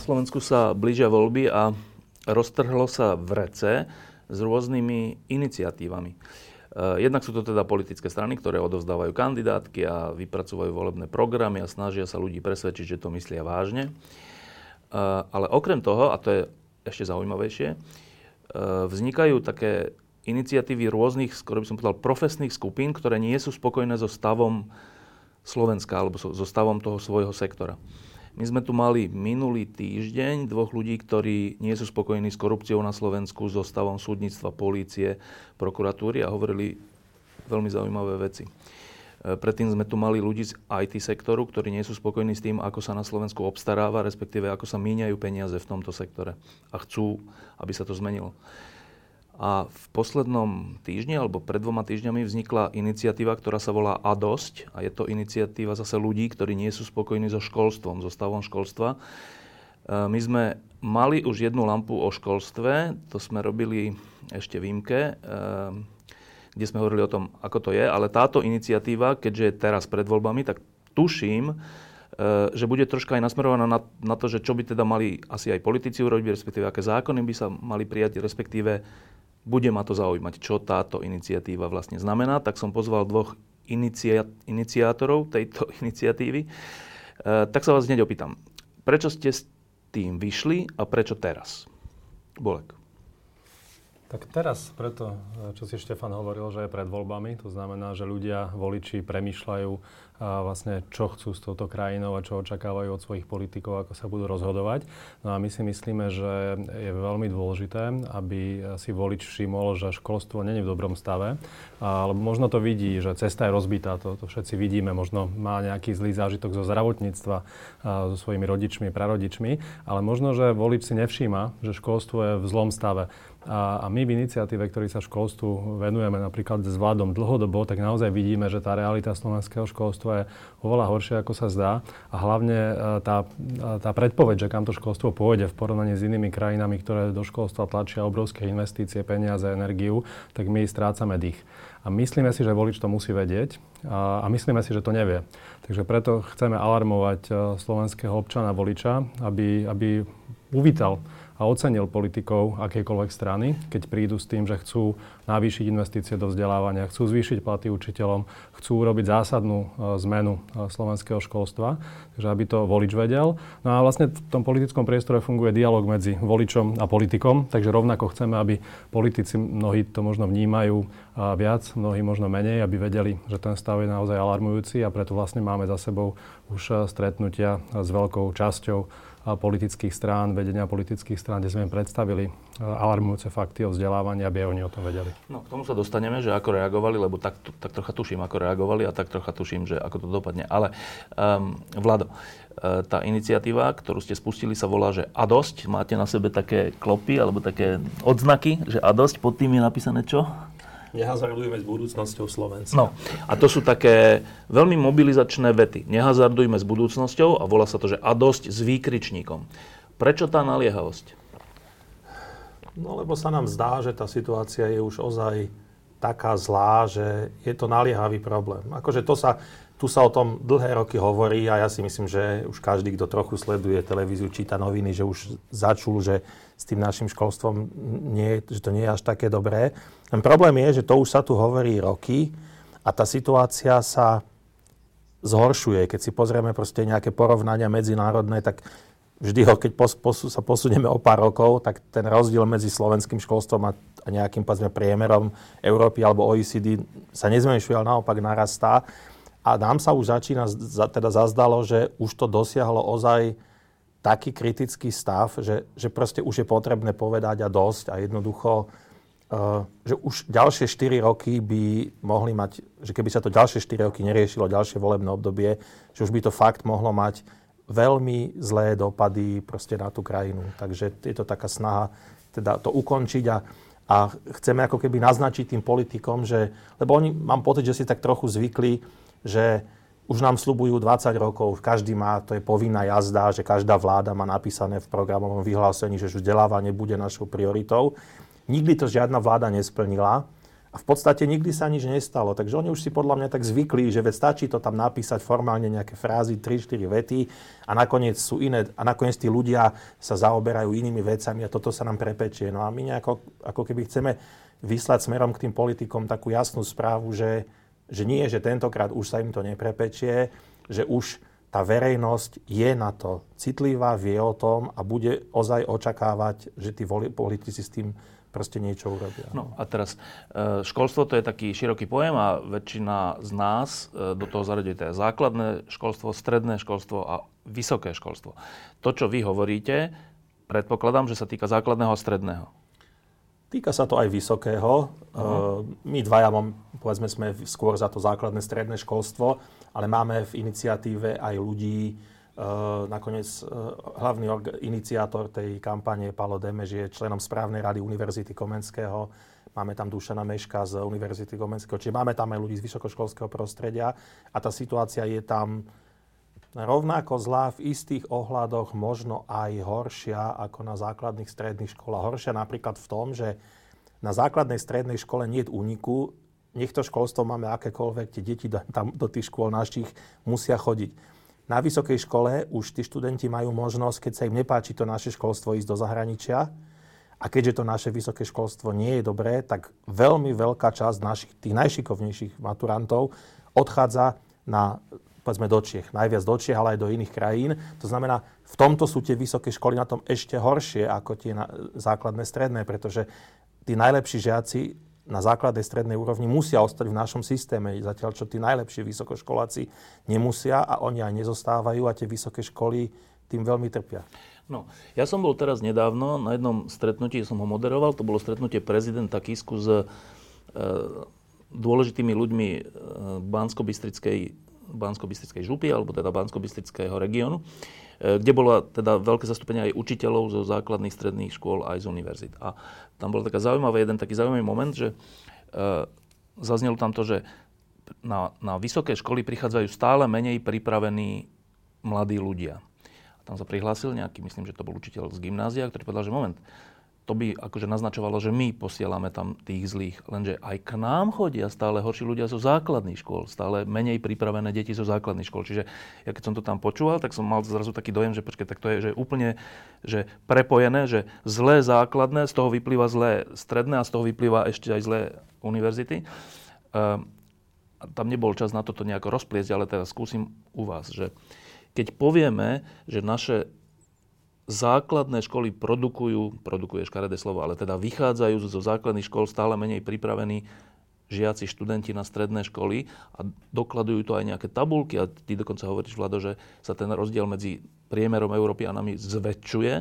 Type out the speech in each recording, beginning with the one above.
Na Slovensku sa blížia voľby a roztrhlo sa v rece s rôznymi iniciatívami. Eh, jednak sú to teda politické strany, ktoré odovzdávajú kandidátky a vypracovajú volebné programy a snažia sa ľudí presvedčiť, že to myslia vážne. Eh, ale okrem toho, a to je ešte zaujímavejšie, vznikajú také iniciatívy rôznych, skoro by som povedal, profesných skupín, ktoré nie sú spokojné so stavom Slovenska alebo so stavom toho svojho sektora. My sme tu mali minulý týždeň dvoch ľudí, ktorí nie sú spokojní s korupciou na Slovensku, so stavom súdnictva, polície, prokuratúry a hovorili veľmi zaujímavé veci. E, predtým sme tu mali ľudí z IT sektoru, ktorí nie sú spokojní s tým, ako sa na Slovensku obstaráva, respektíve ako sa míňajú peniaze v tomto sektore a chcú, aby sa to zmenilo. A v poslednom týždni alebo pred dvoma týždňami vznikla iniciatíva, ktorá sa volá A dosť. A je to iniciatíva zase ľudí, ktorí nie sú spokojní so školstvom, so stavom školstva. E, my sme mali už jednu lampu o školstve, to sme robili ešte v IMKE, e, kde sme hovorili o tom, ako to je, ale táto iniciatíva, keďže je teraz pred voľbami, tak tuším, e, že bude troška aj nasmerovaná na, na to, že čo by teda mali asi aj politici urobiť, respektíve aké zákony by sa mali prijať, respektíve bude ma to zaujímať, čo táto iniciatíva vlastne znamená, tak som pozval dvoch inicia- iniciátorov tejto iniciatívy. E, tak sa vás hneď opýtam, prečo ste s tým vyšli a prečo teraz? Bolek. Tak teraz, preto, čo si Štefan hovoril, že je pred voľbami, to znamená, že ľudia, voliči premyšľajú a vlastne čo chcú s touto krajinou a čo očakávajú od svojich politikov, ako sa budú rozhodovať. No a my si myslíme, že je veľmi dôležité, aby si volič všimol, že školstvo není v dobrom stave, alebo možno to vidí, že cesta je rozbitá, to, to všetci vidíme, možno má nejaký zlý zážitok zo zdravotníctva so svojimi rodičmi, prarodičmi, ale možno, že volič si nevšíma, že školstvo je v zlom stave. A, a my v iniciatíve, ktorý sa školstvu venujeme napríklad s vládom dlhodobo, tak naozaj vidíme, že tá realita slovenského školstva je oveľa horšia, ako sa zdá. A hlavne e, tá, e, tá predpoveď, že kam to školstvo pôjde v porovnaní s inými krajinami, ktoré do školstva tlačia obrovské investície, peniaze, energiu, tak my strácame dých. A myslíme si, že volič to musí vedieť a, a myslíme si, že to nevie. Takže preto chceme alarmovať e, slovenského občana voliča, aby, aby uvítal a ocenil politikov akejkoľvek strany, keď prídu s tým, že chcú navýšiť investície do vzdelávania, chcú zvýšiť platy učiteľom, chcú urobiť zásadnú e, zmenu e, slovenského školstva, takže aby to volič vedel. No a vlastne v tom politickom priestore funguje dialog medzi voličom a politikom, takže rovnako chceme, aby politici, mnohí to možno vnímajú viac, mnohí možno menej, aby vedeli, že ten stav je naozaj alarmujúci a preto vlastne máme za sebou už e, stretnutia s veľkou časťou politických strán, vedenia politických strán, kde sme im predstavili e, alarmujúce fakty o vzdelávaní, aby oni o tom vedeli. No, k tomu sa dostaneme, že ako reagovali, lebo tak, tak trocha tuším, ako reagovali a tak trocha tuším, že ako to dopadne. Ale um, Vlado, e, tá iniciatíva, ktorú ste spustili, sa volá, že a dosť. Máte na sebe také klopy alebo také odznaky, že a dosť. Pod tým je napísané čo? Nehazardujme s budúcnosťou Slovenska. No, a to sú také veľmi mobilizačné vety. Nehazardujme s budúcnosťou a volá sa to, že a dosť s výkričníkom. Prečo tá naliehavosť? No, lebo sa nám zdá, že tá situácia je už ozaj taká zlá, že je to naliehavý problém. Akože to sa, tu sa o tom dlhé roky hovorí a ja si myslím, že už každý, kto trochu sleduje televíziu, číta noviny, že už začul, že s tým našim školstvom, nie, že to nie je až také dobré. Ten problém je, že to už sa tu hovorí roky a tá situácia sa zhoršuje. Keď si pozrieme proste nejaké porovnania medzinárodné, tak vždy keď pos, pos, sa posunieme o pár rokov, tak ten rozdiel medzi slovenským školstvom a, a nejakým povedzme, priemerom Európy alebo OECD sa nezmenšuje, ale naopak narastá. A nám sa už začína, teda zazdalo, že už to dosiahlo ozaj taký kritický stav, že, že proste už je potrebné povedať a dosť a jednoducho, že už ďalšie 4 roky by mohli mať, že keby sa to ďalšie 4 roky neriešilo, ďalšie volebné obdobie, že už by to fakt mohlo mať veľmi zlé dopady proste na tú krajinu. Takže je to taká snaha teda to ukončiť a, a chceme ako keby naznačiť tým politikom, že, lebo oni, mám pocit, že si tak trochu zvykli, že už nám slubujú 20 rokov, každý má, to je povinná jazda, že každá vláda má napísané v programovom vyhlásení, že vzdelávanie bude našou prioritou. Nikdy to žiadna vláda nesplnila A v podstate nikdy sa nič nestalo. Takže oni už si podľa mňa tak zvykli, že veď stačí to tam napísať formálne nejaké frázy, 3-4 vety a nakoniec sú iné, a nakoniec tí ľudia sa zaoberajú inými vecami a toto sa nám prepečie. No a my nejako, ako keby chceme vyslať smerom k tým politikom takú jasnú správu, že, že nie, že tentokrát už sa im to neprepečie, že už tá verejnosť je na to citlivá, vie o tom a bude ozaj očakávať, že tí politici s tým proste niečo urobia. No a teraz e, školstvo to je taký široký pojem a väčšina z nás e, do toho zaraduje teda základné školstvo, stredné školstvo a vysoké školstvo. To, čo vy hovoríte, predpokladám, že sa týka základného a stredného. Týka sa to aj vysokého. Uh-huh. My dvaja, povedzme, sme skôr za to základné stredné školstvo, ale máme v iniciatíve aj ľudí, nakoniec uh, hlavný iniciátor tej kampane Palo Demež je členom správnej rady Univerzity Komenského. Máme tam Dušana Meška z Univerzity Komenského. Čiže máme tam aj ľudí z vysokoškolského prostredia a tá situácia je tam rovnako zlá v istých ohľadoch, možno aj horšia ako na základných stredných školách. Horšia napríklad v tom, že na základnej strednej škole nie je úniku, nech to školstvo máme akékoľvek, tie deti tam do tých škôl našich musia chodiť na vysokej škole už tí študenti majú možnosť, keď sa im nepáči to naše školstvo, ísť do zahraničia. A keďže to naše vysoké školstvo nie je dobré, tak veľmi veľká časť našich, tých najšikovnejších maturantov odchádza na, povedzme, do Čiech. Najviac do Čiech, ale aj do iných krajín. To znamená, v tomto sú tie vysoké školy na tom ešte horšie ako tie na, základné, stredné, pretože tí najlepší žiaci na základnej strednej úrovni musia ostať v našom systéme, zatiaľ čo tí najlepší vysokoškoláci nemusia a oni aj nezostávajú a tie vysoké školy tým veľmi trpia. No, ja som bol teraz nedávno na jednom stretnutí, som ho moderoval, to bolo stretnutie prezidenta Kisku s e, dôležitými ľuďmi e, Bansko-Bystrickej, Bansko-Bystrickej župy, alebo teda Bansko-Bystrického regiónu. E, kde bola teda veľké zastúpenie aj učiteľov zo základných stredných škôl aj z univerzit. A tam bol taká zaujímavý, jeden taký zaujímavý moment, že e, zaznelo tam to, že na, na vysoké školy prichádzajú stále menej pripravení mladí ľudia. A tam sa prihlásil nejaký, myslím, že to bol učiteľ z gymnázia, ktorý povedal, že moment, to by akože naznačovalo, že my posielame tam tých zlých. Lenže aj k nám chodia stále horší ľudia zo základných škôl, stále menej pripravené deti zo základných škôl. Čiže ja keď som to tam počúval, tak som mal zrazu taký dojem, že počkej, tak to je že úplne že prepojené, že zlé základné, z toho vyplýva zlé stredné a z toho vyplýva ešte aj zlé univerzity. Um, tam nebol čas na toto nejako rozpliesť, ale teraz skúsim u vás, že keď povieme, že naše základné školy produkujú, produkuje škaredé slovo, ale teda vychádzajú zo základných škôl stále menej pripravení žiaci, študenti na stredné školy a dokladujú to aj nejaké tabulky a ty dokonca hovoríš, Vlado, že sa ten rozdiel medzi priemerom Európianami zväčšuje.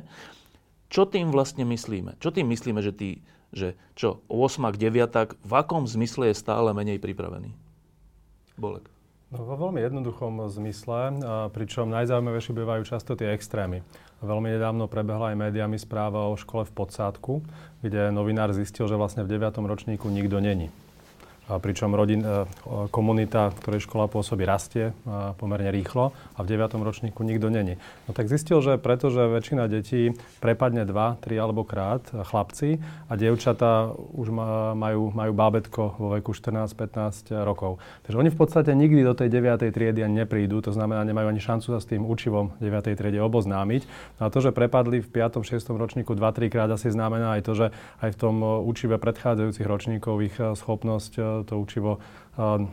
Čo tým vlastne myslíme? Čo tým myslíme, že, tí, že čo, 8 9 v akom zmysle je stále menej pripravený? Bolek. No, vo veľmi jednoduchom zmysle, pričom najzaujímavejšie bývajú často tie extrémy. Veľmi nedávno prebehla aj médiami správa o škole v Podsádku, kde novinár zistil, že vlastne v 9. ročníku nikto není pričom rodin, e, komunita, ktorej škola pôsobí, rastie e, pomerne rýchlo a v 9. ročníku nikto není. No tak zistil, že pretože väčšina detí prepadne 2, 3 alebo krát, e, chlapci, a dievčatá už majú, majú bábetko vo veku 14-15 rokov. Takže oni v podstate nikdy do tej 9. triedy ani neprídu, to znamená, nemajú ani šancu sa s tým učivom 9. triede oboznámiť. No a to, že prepadli v 5. 6. ročníku 2-3 krát asi znamená aj to, že aj v tom učive predchádzajúcich ročníkov ich schopnosť to učivo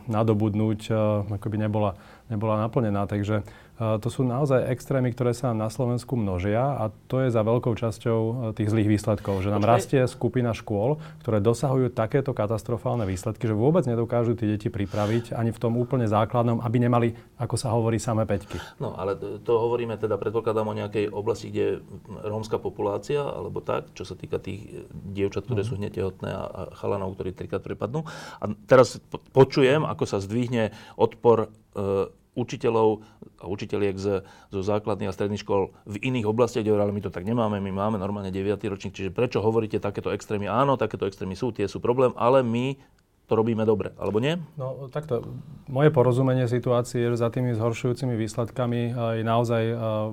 nadobudnúť, ako by nebola, nebola naplnená. Takže to sú naozaj extrémy, ktoré sa na Slovensku množia a to je za veľkou časťou e, tých zlých výsledkov. Že nám rastie skupina škôl, ktoré dosahujú takéto katastrofálne výsledky, že vôbec nedokážu tie deti pripraviť ani v tom úplne základnom, aby nemali, ako sa hovorí, samé peťky. No, ale to hovoríme teda, predpokladám o nejakej oblasti, kde je rómska populácia, alebo tak, čo sa týka tých e, dievčat, ktoré mm. sú hneď tehotné a chalanov, ktorí trikrát prepadnú. A teraz počujem, ako sa zdvihne odpor e, učiteľov a učiteľiek z, zo základných a stredných škôl v iných oblastiach, kde ale my to tak nemáme, my máme normálne 9. ročník, čiže prečo hovoríte takéto extrémy? Áno, takéto extrémy sú, tie sú problém, ale my to robíme dobre, alebo nie? No takto, moje porozumenie situácie je, že za tými zhoršujúcimi výsledkami je naozaj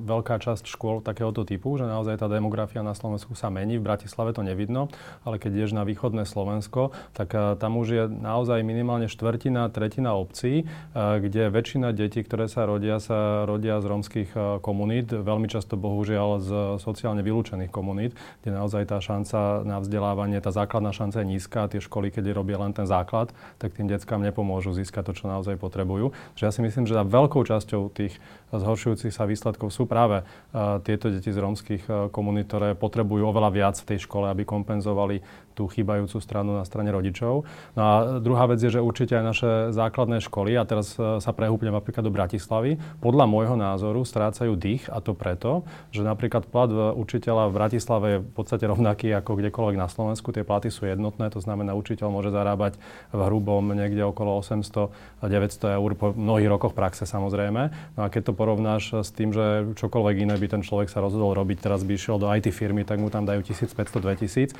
veľká časť škôl takéhoto typu, že naozaj tá demografia na Slovensku sa mení, v Bratislave to nevidno, ale keď ideš na východné Slovensko, tak tam už je naozaj minimálne štvrtina, tretina obcí, kde väčšina detí, ktoré sa rodia, sa rodia z rómskych komunít, veľmi často bohužiaľ z sociálne vylúčených komunít, kde naozaj tá šanca na vzdelávanie, tá základná šanca je nízka, tie školy, keď robia len ten základ, základ, tak tým deckám nepomôžu získať to, čo naozaj potrebujú. Že ja si myslím, že za veľkou časťou tých zhoršujúcich sa výsledkov sú práve uh, tieto deti z rómskych uh, komunít, ktoré potrebujú oveľa viac v tej škole, aby kompenzovali tú chýbajúcu stranu na strane rodičov. No a druhá vec je, že určite aj naše základné školy, a teraz uh, sa prehúpnem napríklad do Bratislavy, podľa môjho názoru strácajú dých a to preto, že napríklad plat učiteľa v Bratislave je v podstate rovnaký ako kdekoľvek na Slovensku. Tie platy sú jednotné, to znamená, učiteľ môže zarábať v hrubom niekde okolo 800-900 eur po mnohých rokoch praxe samozrejme. No a keď to porovnáš s tým, že čokoľvek iné by ten človek sa rozhodol robiť, teraz by išiel do IT firmy, tak mu tam dajú 1500-2000,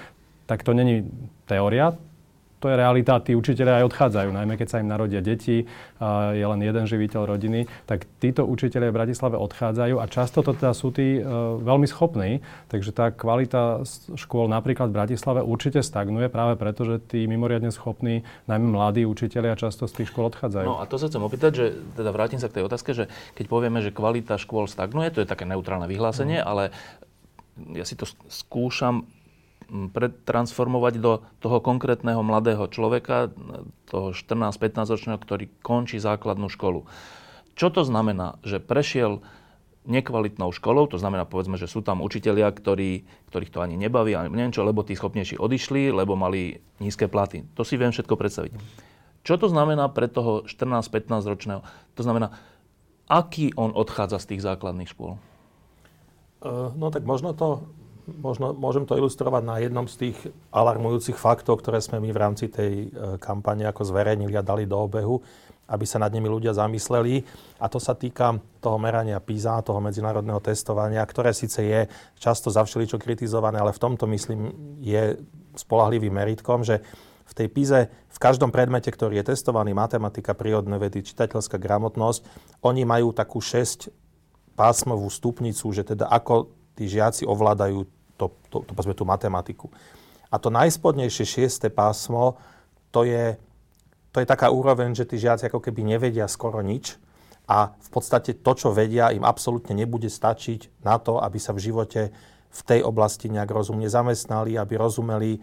tak to není teória, to je realita, tí učiteľia aj odchádzajú, najmä keď sa im narodia deti, je len jeden živiteľ rodiny, tak títo učiteľia v Bratislave odchádzajú a často to teda sú tí e, veľmi schopní, takže tá kvalita škôl napríklad v Bratislave určite stagnuje práve preto, že tí mimoriadne schopní, najmä mladí učiteľia často z tých škôl odchádzajú. No a to sa chcem opýtať, že teda vrátim sa k tej otázke, že keď povieme, že kvalita škôl stagnuje, to je také neutrálne vyhlásenie, mm. ale ja si to skúšam pretransformovať do toho konkrétneho mladého človeka, toho 14-15 ročného, ktorý končí základnú školu. Čo to znamená? Že prešiel nekvalitnou školou, to znamená, povedzme, že sú tam učitelia, ktorí, ktorých to ani nebaví, ani neviem čo, lebo tí schopnejší odišli, lebo mali nízke platy. To si viem všetko predstaviť. Čo to znamená pre toho 14-15 ročného? To znamená, aký on odchádza z tých základných škôl? Uh, no tak možno to možno, môžem to ilustrovať na jednom z tých alarmujúcich faktov, ktoré sme my v rámci tej e, kampane ako zverejnili a dali do obehu, aby sa nad nimi ľudia zamysleli. A to sa týka toho merania PISA, toho medzinárodného testovania, ktoré síce je často za všeličo kritizované, ale v tomto, myslím, je spolahlivým meritkom, že v tej PIZE, v každom predmete, ktorý je testovaný, matematika, prírodné vedy, čitateľská gramotnosť, oni majú takú 6 pásmovú stupnicu, že teda ako tí žiaci ovládajú to, to, to, to, tú matematiku. A to najspodnejšie šiesté pásmo, to je, to je taká úroveň, že tí žiaci ako keby nevedia skoro nič a v podstate to, čo vedia, im absolútne nebude stačiť na to, aby sa v živote v tej oblasti nejak rozumne zamestnali, aby rozumeli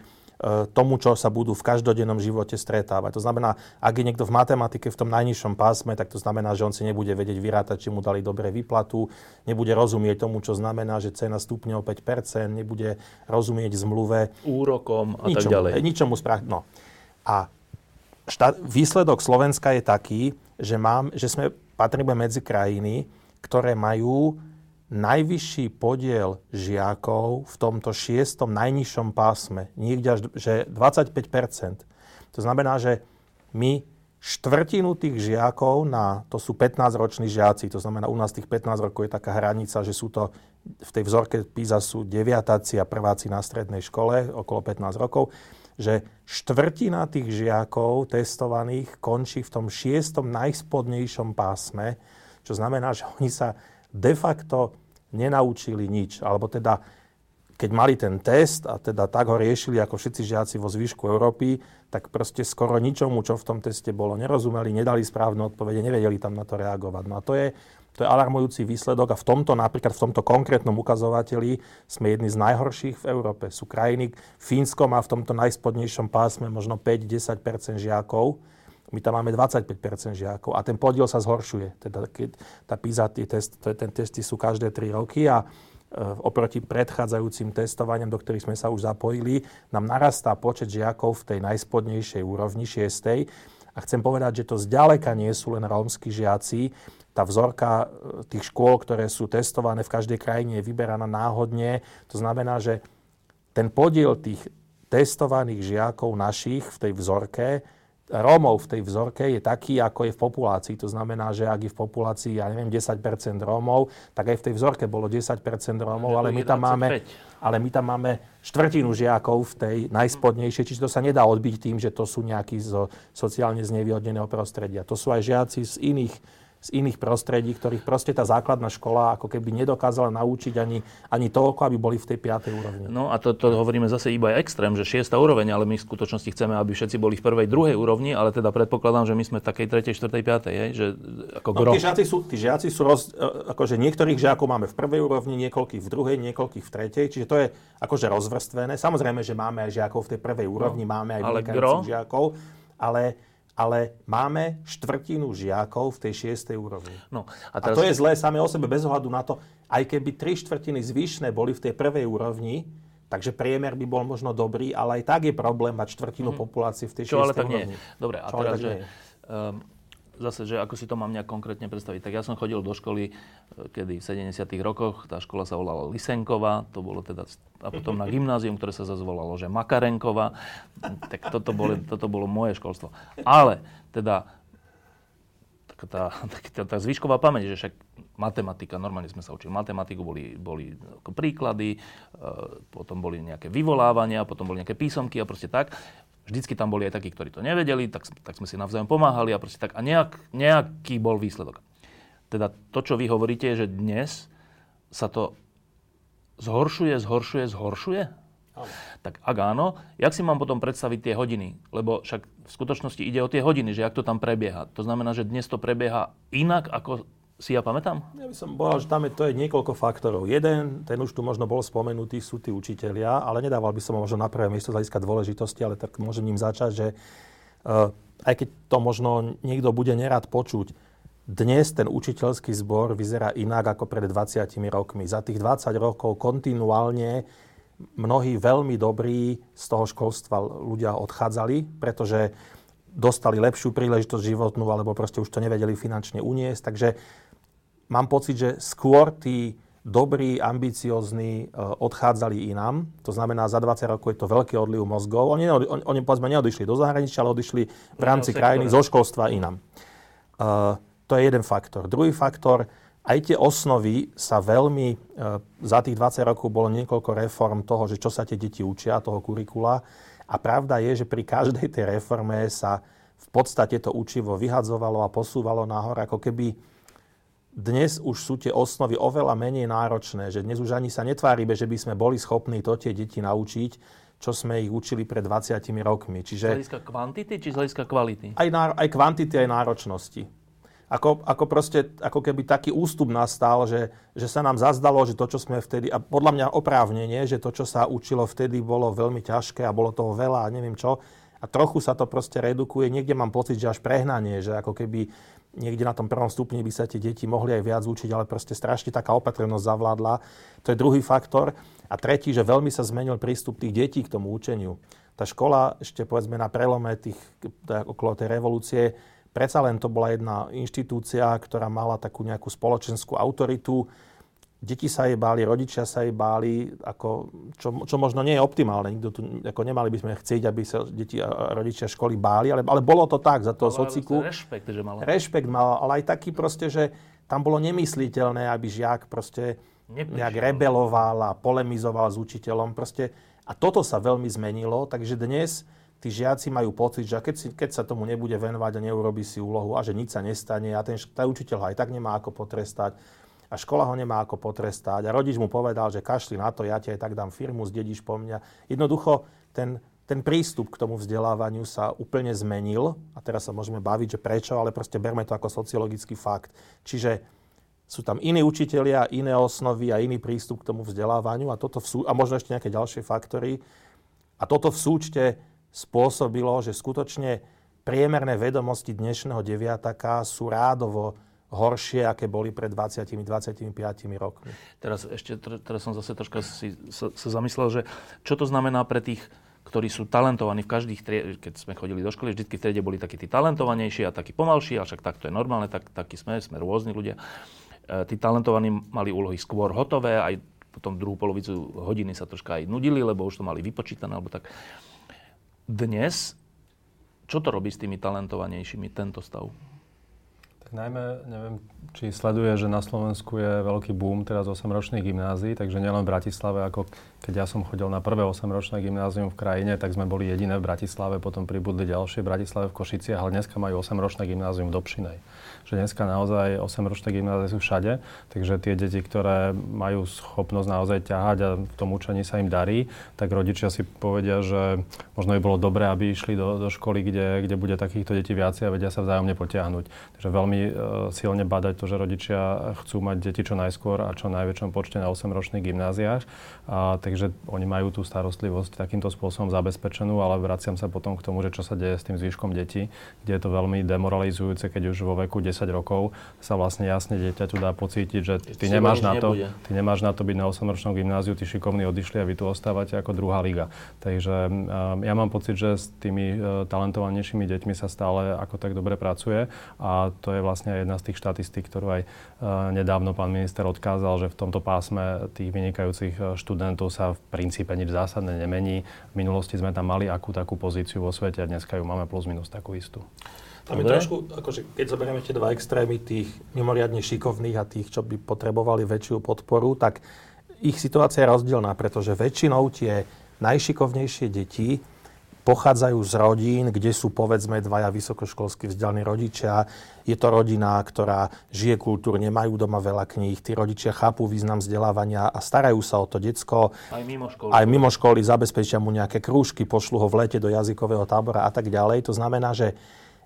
tomu, čo sa budú v každodennom živote stretávať. To znamená, ak je niekto v matematike v tom najnižšom pásme, tak to znamená, že on si nebude vedieť vyrátať, či mu dali dobre výplatu, nebude rozumieť tomu, čo znamená, že cena stupne o 5%, nebude rozumieť zmluve. Úrokom a ničomu, tak ďalej. Ničomu spra- no. A štát, výsledok Slovenska je taký, že, mám, že sme patríme medzi krajiny, ktoré majú najvyšší podiel žiakov v tomto šiestom najnižšom pásme, niekde až že 25% To znamená, že my štvrtinu tých žiakov na, to sú 15-roční žiaci, to znamená u nás tých 15 rokov je taká hranica, že sú to v tej vzorke PISA sú deviatáci a prváci na strednej škole, okolo 15 rokov, že štvrtina tých žiakov testovaných končí v tom šiestom najspodnejšom pásme, čo znamená, že oni sa de facto nenaučili nič. Alebo teda, keď mali ten test a teda tak ho riešili ako všetci žiaci vo zvyšku Európy, tak proste skoro ničomu, čo v tom teste bolo, nerozumeli, nedali správne odpovede, nevedeli tam na to reagovať. No a to je, to je alarmujúci výsledok a v tomto, napríklad v tomto konkrétnom ukazovateli sme jedni z najhorších v Európe. Sú krajiny, Fínsko má v tomto najspodnejšom pásme možno 5-10 žiakov, my tam máme 25% žiakov a ten podiel sa zhoršuje. Teda keď tá PISA, test, ten testy sú každé 3 roky a e, oproti predchádzajúcim testovaniam, do ktorých sme sa už zapojili, nám narastá počet žiakov v tej najspodnejšej úrovni, 6. A chcem povedať, že to zďaleka nie sú len rómsky žiaci. Tá vzorka e, tých škôl, ktoré sú testované v každej krajine, je vyberaná náhodne. To znamená, že ten podiel tých testovaných žiakov našich v tej vzorke Rómov v tej vzorke je taký, ako je v populácii. To znamená, že ak je v populácii, ja neviem, 10% Rómov, tak aj v tej vzorke bolo 10 Rómov, ale my tam máme ale my tam máme štvrtinu žiakov v tej najspodnejšej, čiže to sa nedá odbiť tým, že to sú nejakí zo sociálne znevýhodneného prostredia. To sú aj žiaci z iných z iných prostredí, ktorých proste tá základná škola ako keby nedokázala naučiť ani, ani toľko, aby boli v tej 5. úrovni. No a to, to hovoríme zase iba extrém, že 6. úroveň, ale my v skutočnosti chceme, aby všetci boli v prvej, druhej úrovni, ale teda predpokladám, že my sme v takej 3., 4., 5., že ako no, tí žiaci sú, tí žiaci sú roz, e, akože niektorých žiakov máme v prvej úrovni, niekoľkých v druhej, niekoľkých v tretej, čiže to je akože rozvrstvené. Samozrejme, že máme aj žiakov v tej prvej úrovni, no, máme aj vynikajúcich žiakov, ale ale máme štvrtinu žiakov v tej šiestej úrovni. No, a, teraz... a to je zlé samé o sebe, bez ohľadu na to, aj keby tri štvrtiny zvyšné boli v tej prvej úrovni, takže priemer by bol možno dobrý, ale aj tak je problém mať štvrtinu mm-hmm. populácie v tej Čo ale tak úrovni. nie. Dobre, a Čo teraz, že, um, zase, že ako si to mám nejak konkrétne predstaviť. Tak ja som chodil do školy, e, kedy v 70 rokoch, tá škola sa volala Lisenková, to bolo teda, a potom na gymnázium, ktoré sa zase volalo, že Makarenková. Tak toto bolo, toto bolo moje školstvo. Ale teda tá, tá, tá zvyšková pamäť, že však matematika, normálne sme sa učili matematiku, boli, boli príklady, e, potom boli nejaké vyvolávania, potom boli nejaké písomky a proste tak. Vždycky tam boli aj takí, ktorí to nevedeli, tak, tak sme si navzájom pomáhali a proste tak. A nejak, nejaký bol výsledok. Teda to, čo vy hovoríte, je, že dnes sa to zhoršuje, zhoršuje, zhoršuje? Áno. Tak ak áno, jak si mám potom predstaviť tie hodiny? Lebo však v skutočnosti ide o tie hodiny, že jak to tam prebieha. To znamená, že dnes to prebieha inak, ako si ja pamätám? Ja by som povedal, že tam je, to je niekoľko faktorov. Jeden, ten už tu možno bol spomenutý, sú tí učitelia, ale nedával by som ho možno na prvé miesto z hľadiska dôležitosti, ale tak môžem ním začať, že uh, aj keď to možno niekto bude nerad počuť, dnes ten učiteľský zbor vyzerá inak ako pred 20 rokmi. Za tých 20 rokov kontinuálne mnohí veľmi dobrí z toho školstva ľudia odchádzali, pretože dostali lepšiu príležitosť životnú, alebo proste už to nevedeli finančne uniesť. Takže mám pocit, že skôr tí dobrí, ambiciozní e, odchádzali inám. To znamená, za 20 rokov je to veľký odliv mozgov. Oni, oni, oni povedzme, neodišli do zahraničia, ale odišli v rámci krajiny zo školstva inám. Uh, to je jeden faktor. Druhý faktor, aj tie osnovy sa veľmi, uh, za tých 20 rokov bolo niekoľko reform toho, že čo sa tie deti učia, toho kurikula. A pravda je, že pri každej tej reforme sa v podstate to učivo vyhadzovalo a posúvalo nahor, ako keby dnes už sú tie osnovy oveľa menej náročné, že dnes už ani sa netvárime, že by sme boli schopní to tie deti naučiť, čo sme ich učili pred 20 rokmi. Čiže, z hľadiska kvantity či z hľadiska kvality? Aj, ná, aj kvantity, aj náročnosti. Ako, ako proste, ako keby taký ústup nastal, že, že sa nám zazdalo, že to, čo sme vtedy, a podľa mňa oprávnenie, že to, čo sa učilo vtedy, bolo veľmi ťažké a bolo toho veľa a neviem čo. A trochu sa to proste redukuje. Niekde mám pocit, že až prehnanie, že ako keby niekde na tom prvom stupni by sa tie deti mohli aj viac učiť, ale proste strašne taká opatrnosť zavládla. To je druhý faktor. A tretí, že veľmi sa zmenil prístup tých detí k tomu učeniu. Tá škola ešte povedzme na prelome tých, okolo tej revolúcie, predsa len to bola jedna inštitúcia, ktorá mala takú nejakú spoločenskú autoritu, deti sa jej báli, rodičia sa jej báli, ako, čo, čo možno nie je optimálne. Nikto tu, ako nemali by sme chcieť, aby sa deti a rodičia školy báli, ale, ale bolo to tak za toho sociku. Rešpekt, že mal. Rešpekt mal, ale aj taký proste, že tam bolo nemysliteľné, aby žiak proste Neprišiel. nejak rebeloval a polemizoval s učiteľom. Proste, a toto sa veľmi zmenilo, takže dnes tí žiaci majú pocit, že keď, si, keď sa tomu nebude venovať a neurobi si úlohu a že nič sa nestane a ten, ten učiteľ ho aj tak nemá ako potrestať, a škola ho nemá ako potrestať a rodič mu povedal, že kašli na to, ja ti aj tak dám firmu, zdedíš po mňa. Jednoducho ten, ten prístup k tomu vzdelávaniu sa úplne zmenil a teraz sa môžeme baviť, že prečo, ale proste berme to ako sociologický fakt. Čiže sú tam iní učitelia, iné osnovy a iný prístup k tomu vzdelávaniu a, toto v sú, a možno ešte nejaké ďalšie faktory. A toto v súčte spôsobilo, že skutočne priemerné vedomosti dnešného deviataka sú rádovo horšie, aké boli pred 20-25 rokmi. Teraz ešte, teraz som zase troška si sa, sa zamyslel, že čo to znamená pre tých, ktorí sú talentovaní v každých triede, keď sme chodili do školy, vždy v triede boli takí tí talentovanejší a takí pomalší, a však takto je normálne, tak, takí sme, sme rôzni ľudia. E, tí talentovaní mali úlohy skôr hotové, aj potom druhú polovicu hodiny sa troška aj nudili, lebo už to mali vypočítané, alebo tak. Dnes čo to robí s tými talentovanejšími, tento stav? Najmä, neviem, či sleduje, že na Slovensku je veľký boom teraz 8-ročných gymnázií, takže nielen v Bratislave, ako keď ja som chodil na prvé 8-ročné gymnázium v krajine, tak sme boli jediné v Bratislave, potom pribudli ďalšie v Bratislave v Košiciach, ale dneska majú 8-ročné gymnázium v Dobšinej že dneska naozaj 8-ročné gymnázie sú všade, takže tie deti, ktoré majú schopnosť naozaj ťahať a v tom učení sa im darí, tak rodičia si povedia, že možno by bolo dobré, aby išli do, do školy, kde, kde bude takýchto detí viacej a vedia sa vzájomne potiahnuť. Takže veľmi e, silne to, že rodičia chcú mať deti čo najskôr a čo najväčšom počte na 8-ročných gymnáziách. A, takže oni majú tú starostlivosť takýmto spôsobom zabezpečenú, ale vraciam sa potom k tomu, že čo sa deje s tým zvyškom detí, kde je to veľmi demoralizujúce, keď už vo veku 10 rokov sa vlastne jasne dieťaťu dá pocítiť, že ty nemáš, na to, ty nemáš na to byť na 8-ročnom gymnáziu, ty šikovní odišli a vy tu ostávate ako druhá liga. Takže ja mám pocit, že s tými e, talentovanejšími deťmi sa stále ako tak dobre pracuje a to je vlastne jedna z tých štatistík, ktorú aj e, nedávno pán minister odkázal, že v tomto pásme tých vynikajúcich e, študentov sa v princípe nič zásadné nemení. V minulosti sme tam mali akú takú pozíciu vo svete a dneska ju máme plus minus takú istú. Tam je trošku, akože keď zoberieme tie dva extrémy tých mimoriadne šikovných a tých, čo by potrebovali väčšiu podporu, tak ich situácia je rozdielná, pretože väčšinou tie najšikovnejšie deti pochádzajú z rodín, kde sú povedzme dvaja vysokoškolsky vzdelaní rodičia. Je to rodina, ktorá žije kultúrne, majú doma veľa kníh, tí rodičia chápu význam vzdelávania a starajú sa o to decko. Aj mimo školy. Aj mimo školy zabezpečia mu nejaké krúžky, pošlu ho v lete do jazykového tábora a tak ďalej. To znamená, že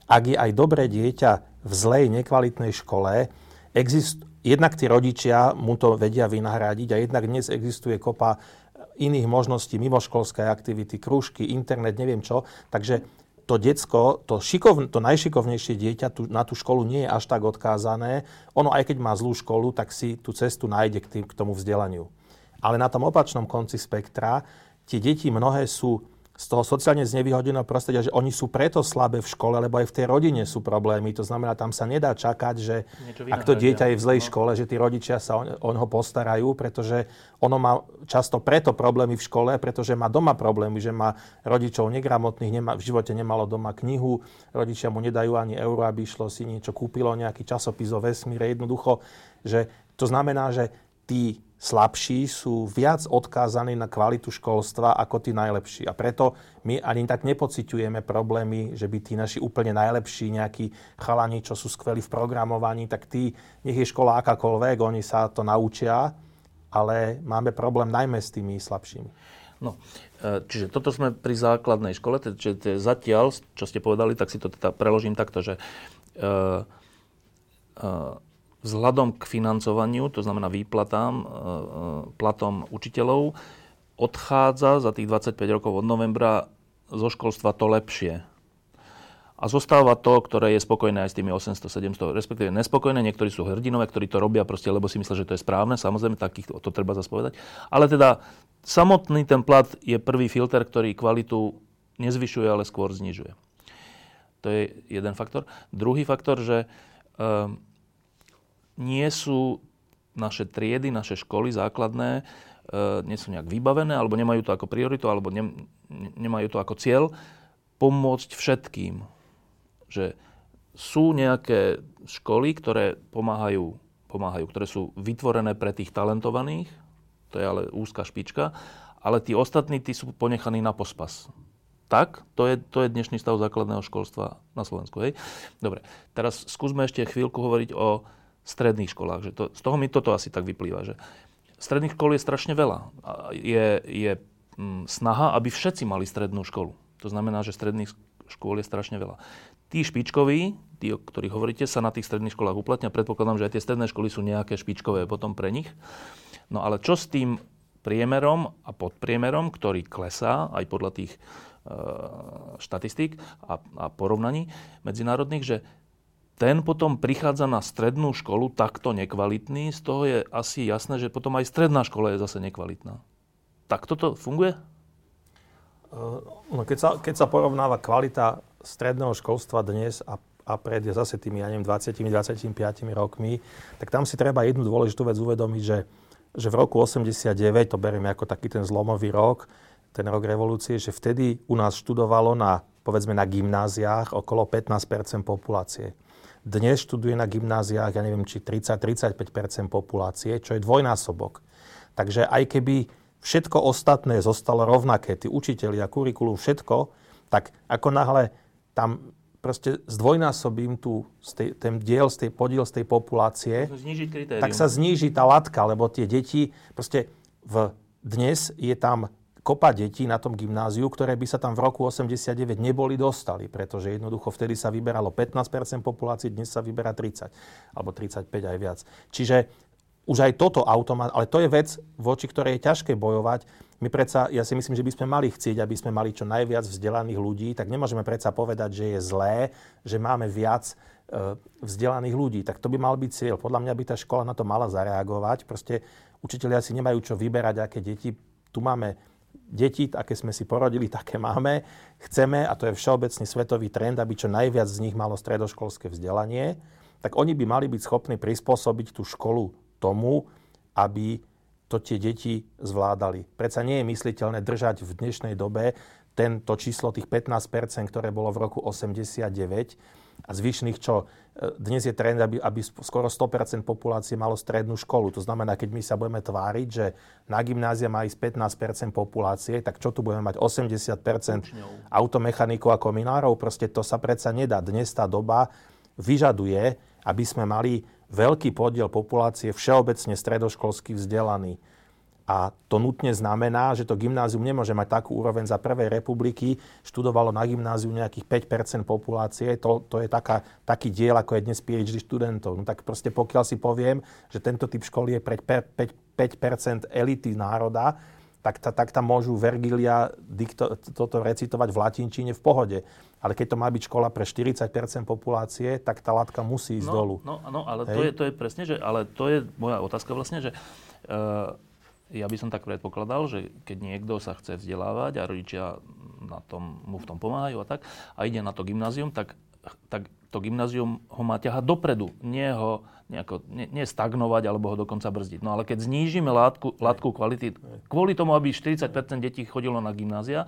ak je aj dobré dieťa v zlej, nekvalitnej škole, exist, jednak tí rodičia mu to vedia vynahradiť a jednak dnes existuje kopa iných možností, mimoškolské aktivity, krúžky, internet, neviem čo. Takže to decko, to, šikov, to najšikovnejšie dieťa tu, na tú školu nie je až tak odkázané. Ono, aj keď má zlú školu, tak si tú cestu nájde k, tým, k tomu vzdelaniu. Ale na tom opačnom konci spektra tie deti mnohé sú z toho sociálne znevýhodneného prostredia, že oni sú preto slabé v škole, lebo aj v tej rodine sú problémy. To znamená, tam sa nedá čakať, že ak to dieťa je v zlej no. škole, že tí rodičia sa o, o ho postarajú, pretože ono má často preto problémy v škole, pretože má doma problémy, že má rodičov negramotných, nemá, v živote nemalo doma knihu, rodičia mu nedajú ani euro, aby išlo si niečo kúpilo, nejaký časopis o vesmíre, jednoducho, že to znamená, že tí slabší sú viac odkázaní na kvalitu školstva ako tí najlepší. A preto my ani tak nepociťujeme problémy, že by tí naši úplne najlepší nejakí chalani, čo sú skvelí v programovaní, tak tí, nech je škola akákoľvek, oni sa to naučia, ale máme problém najmä s tými slabšími. No, e, čiže toto sme pri základnej škole, čiže zatiaľ, čo ste povedali, tak si to teda preložím takto, že uh, uh, vzhľadom k financovaniu, to znamená výplatám, e, e, platom učiteľov, odchádza za tých 25 rokov od novembra zo školstva to lepšie. A zostáva to, ktoré je spokojné aj s tými 800, 700, respektíve nespokojné. Niektorí sú hrdinové, ktorí to robia proste, lebo si myslia, že to je správne. Samozrejme, takých to treba zaspovedať. Ale teda samotný ten plat je prvý filter, ktorý kvalitu nezvyšuje, ale skôr znižuje. To je jeden faktor. Druhý faktor, že um, nie sú naše triedy, naše školy základné, e, nie sú nejak vybavené, alebo nemajú to ako prioritu, alebo ne, nemajú to ako cieľ, pomôcť všetkým. Že sú nejaké školy, ktoré pomáhajú, pomáhajú, ktoré sú vytvorené pre tých talentovaných, to je ale úzka špička, ale tí ostatní, tí sú ponechaní na pospas. Tak, to je, to je dnešný stav základného školstva na Slovensku. Hej? Dobre, teraz skúsme ešte chvíľku hovoriť o stredných školách. Že to, z toho mi toto asi tak vyplýva, že stredných škôl je strašne veľa. Je, je mm, snaha, aby všetci mali strednú školu. To znamená, že stredných škôl je strašne veľa. Tí špičkoví, tí, o ktorých hovoríte, sa na tých stredných školách uplatnia. Predpokladám, že aj tie stredné školy sú nejaké špičkové potom pre nich. No ale čo s tým priemerom a podpriemerom, ktorý klesá aj podľa tých e, štatistík a, a porovnaní medzinárodných, že ten potom prichádza na strednú školu takto nekvalitný, z toho je asi jasné, že potom aj stredná škola je zase nekvalitná. Tak toto funguje? No, keď, sa, keď sa porovnáva kvalita stredného školstva dnes a, a pred zase tými, ja neviem, 20-25 rokmi, tak tam si treba jednu dôležitú vec uvedomiť, že, že v roku 89, to berieme ako taký ten zlomový rok, ten rok revolúcie, že vtedy u nás študovalo na povedzme na gymnáziách okolo 15% populácie. Dnes študuje na gymnáziách, ja neviem, či 30-35% populácie, čo je dvojnásobok. Takže aj keby všetko ostatné zostalo rovnaké, tí učiteľia, kurikulum, všetko, tak ako náhle tam proste zdvojnásobím tu tej, ten diel, z tej podiel z tej populácie, tak sa zníži tá latka, lebo tie deti, proste v, dnes je tam kopa detí na tom gymnáziu, ktoré by sa tam v roku 89 neboli dostali, pretože jednoducho vtedy sa vyberalo 15% populácie, dnes sa vyberá 30 alebo 35 aj viac. Čiže už aj toto automat, ale to je vec, voči ktorej je ťažké bojovať. My predsa, ja si myslím, že by sme mali chcieť, aby sme mali čo najviac vzdelaných ľudí, tak nemôžeme predsa povedať, že je zlé, že máme viac e, vzdelaných ľudí. Tak to by mal byť cieľ. Podľa mňa by tá škola na to mala zareagovať. Proste učiteľia si nemajú čo vyberať, aké deti. Tu máme deti, aké sme si porodili, také máme. Chceme, a to je všeobecný svetový trend, aby čo najviac z nich malo stredoškolské vzdelanie, tak oni by mali byť schopní prispôsobiť tú školu tomu, aby to tie deti zvládali. Predsa nie je mysliteľné držať v dnešnej dobe tento číslo tých 15%, ktoré bolo v roku 89 a zvyšných čo? Dnes je trend, aby, aby skoro 100% populácie malo strednú školu. To znamená, keď my sa budeme tváriť, že na gymnázia má ísť 15% populácie, tak čo tu budeme mať 80% automechanikov a kominárov? Proste to sa predsa nedá. Dnes tá doba vyžaduje, aby sme mali veľký podiel populácie všeobecne stredoškolsky vzdelaný. A to nutne znamená, že to gymnázium nemôže mať takú úroveň za prvej republiky. Študovalo na gymnáziu nejakých 5 populácie. To, to je taká, taký diel, ako je dnes PhD študentov. No tak proste pokiaľ si poviem, že tento typ školy je pre 5, 5 elity národa, tak, ta, tak tam môžu Vergilia dikto, toto recitovať v latinčine v pohode. Ale keď to má byť škola pre 40% populácie, tak tá látka musí ísť no, dolu. No, no ale to je, to je presne, že, ale to je moja otázka vlastne, že uh, ja by som tak predpokladal, že keď niekto sa chce vzdelávať a rodičia na tom, mu v tom pomáhajú a tak, a ide na to gymnázium, tak, tak to gymnázium ho má ťahať dopredu, nie ho nejako, nie, nie stagnovať alebo ho dokonca brzdiť. No ale keď znížime látku, látku kvality, kvôli tomu, aby 40% detí chodilo na gymnázia,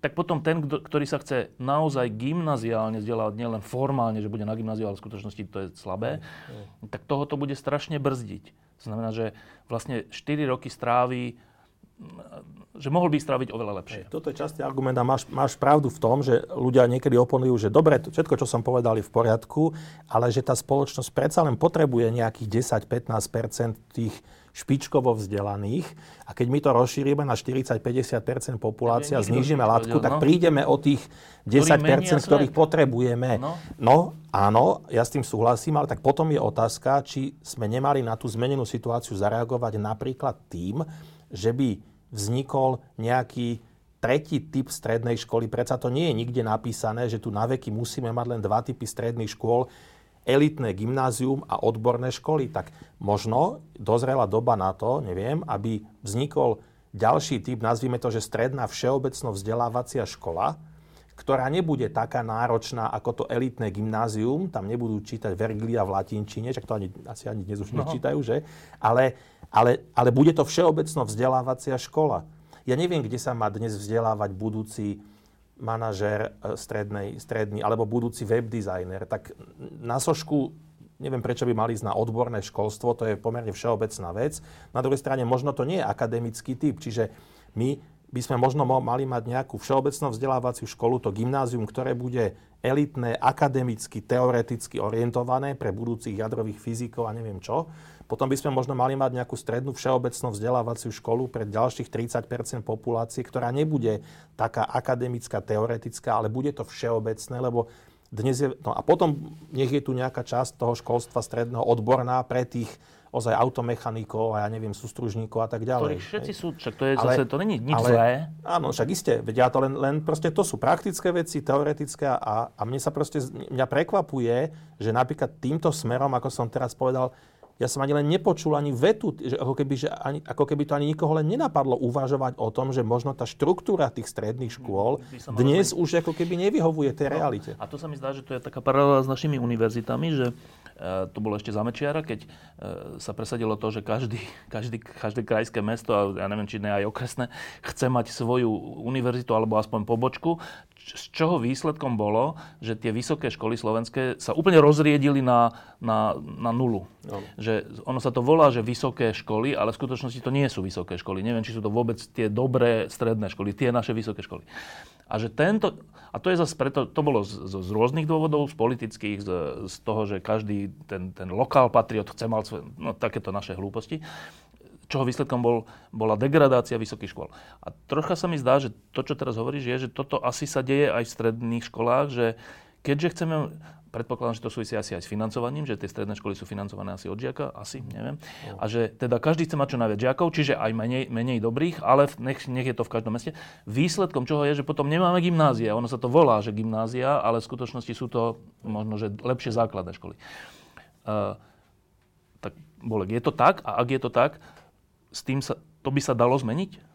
tak potom ten, ktorý sa chce naozaj gymnaziálne vzdelávať, nielen formálne, že bude na gymnáziu, ale v skutočnosti to je slabé, tak toho to bude strašne brzdiť. To znamená, že vlastne 4 roky stráví že mohol by stráviť oveľa lepšie. Toto je častý argument a máš, máš pravdu v tom, že ľudia niekedy oponujú, že dobre, všetko, čo som povedal, je v poriadku, ale že tá spoločnosť predsa len potrebuje nejakých 10-15% tých špičkovo vzdelaných a keď my to rozšírime na 40-50% populácia a znížime látku, tak no. prídeme o tých 10% ktorých potrebujeme. No. no, áno, ja s tým súhlasím, ale tak potom je otázka, či sme nemali na tú zmenenú situáciu zareagovať napríklad tým, že by vznikol nejaký tretí typ strednej školy. Predsa to nie je nikde napísané, že tu na veky musíme mať len dva typy stredných škôl elitné gymnázium a odborné školy, tak možno dozrela doba na to, neviem, aby vznikol ďalší typ, nazvime to, že stredná všeobecno vzdelávacia škola, ktorá nebude taká náročná ako to elitné gymnázium, tam nebudú čítať Vergilia v latinčine, čak to ani, asi ani dnes už no. nečítajú, že? Ale, ale, ale bude to všeobecno vzdelávacia škola. Ja neviem, kde sa má dnes vzdelávať budúci manažér e, strednej, stredný alebo budúci web designer, tak na sošku neviem, prečo by mali ísť na odborné školstvo, to je pomerne všeobecná vec. Na druhej strane možno to nie je akademický typ, čiže my by sme možno mali mať nejakú všeobecnú vzdelávaciu školu, to gymnázium, ktoré bude elitné, akademicky, teoreticky orientované pre budúcich jadrových fyzikov a neviem čo. Potom by sme možno mali mať nejakú strednú všeobecnú vzdelávaciu školu pre ďalších 30% populácie, ktorá nebude taká akademická, teoretická, ale bude to všeobecné, lebo dnes je, no a potom nech je tu nejaká časť toho školstva stredného odborná pre tých ozaj automechanikov a ja neviem, sústružníkov a tak ďalej. Ktorí všetci sú, však to je ale, zase, to není nič ale, zlé. Áno, však iste, veď ja to len, len proste to sú praktické veci, teoretické a, a mňa sa proste, mňa prekvapuje, že napríklad týmto smerom, ako som teraz povedal, ja som ani len nepočul ani vetu, že ako, keby, že ani, ako keby to ani nikoho len nenapadlo uvažovať o tom, že možno tá štruktúra tých stredných škôl dnes už ako keby nevyhovuje tej no, realite. A to sa mi zdá, že to je taká paralela s našimi univerzitami, že to bolo ešte za Mečiara, keď sa presadilo to, že každý, každý, každé krajské mesto, a ja neviem, či ne aj okresné, chce mať svoju univerzitu alebo aspoň pobočku, z čoho výsledkom bolo, že tie vysoké školy slovenské sa úplne rozriedili na, na, na nulu. No. Že ono sa to volá, že vysoké školy, ale v skutočnosti to nie sú vysoké školy. Neviem, či sú to vôbec tie dobré stredné školy, tie naše vysoké školy. A že tento, a to je zase preto, to bolo z, z, z rôznych dôvodov, z politických, z, z toho, že každý ten, ten lokál patriot chce mal svoje, no takéto naše hlúposti čoho výsledkom bol, bola degradácia vysokých škôl. A trocha sa mi zdá, že to, čo teraz hovoríš, je, že toto asi sa deje aj v stredných školách, že keďže chceme, predpokladám, že to súvisí asi aj s financovaním, že tie stredné školy sú financované asi od žiaka, asi, neviem. A že teda každý chce mať čo najviac žiakov, čiže aj menej, menej dobrých, ale nech, nech je to v každom meste. Výsledkom čoho je, že potom nemáme gymnázia. Ono sa to volá, že gymnázia, ale v skutočnosti sú to možno, že lepšie základné školy. Uh, tak, Bolek, je to tak? A ak je to tak, s tým sa, to by sa dalo zmeniť?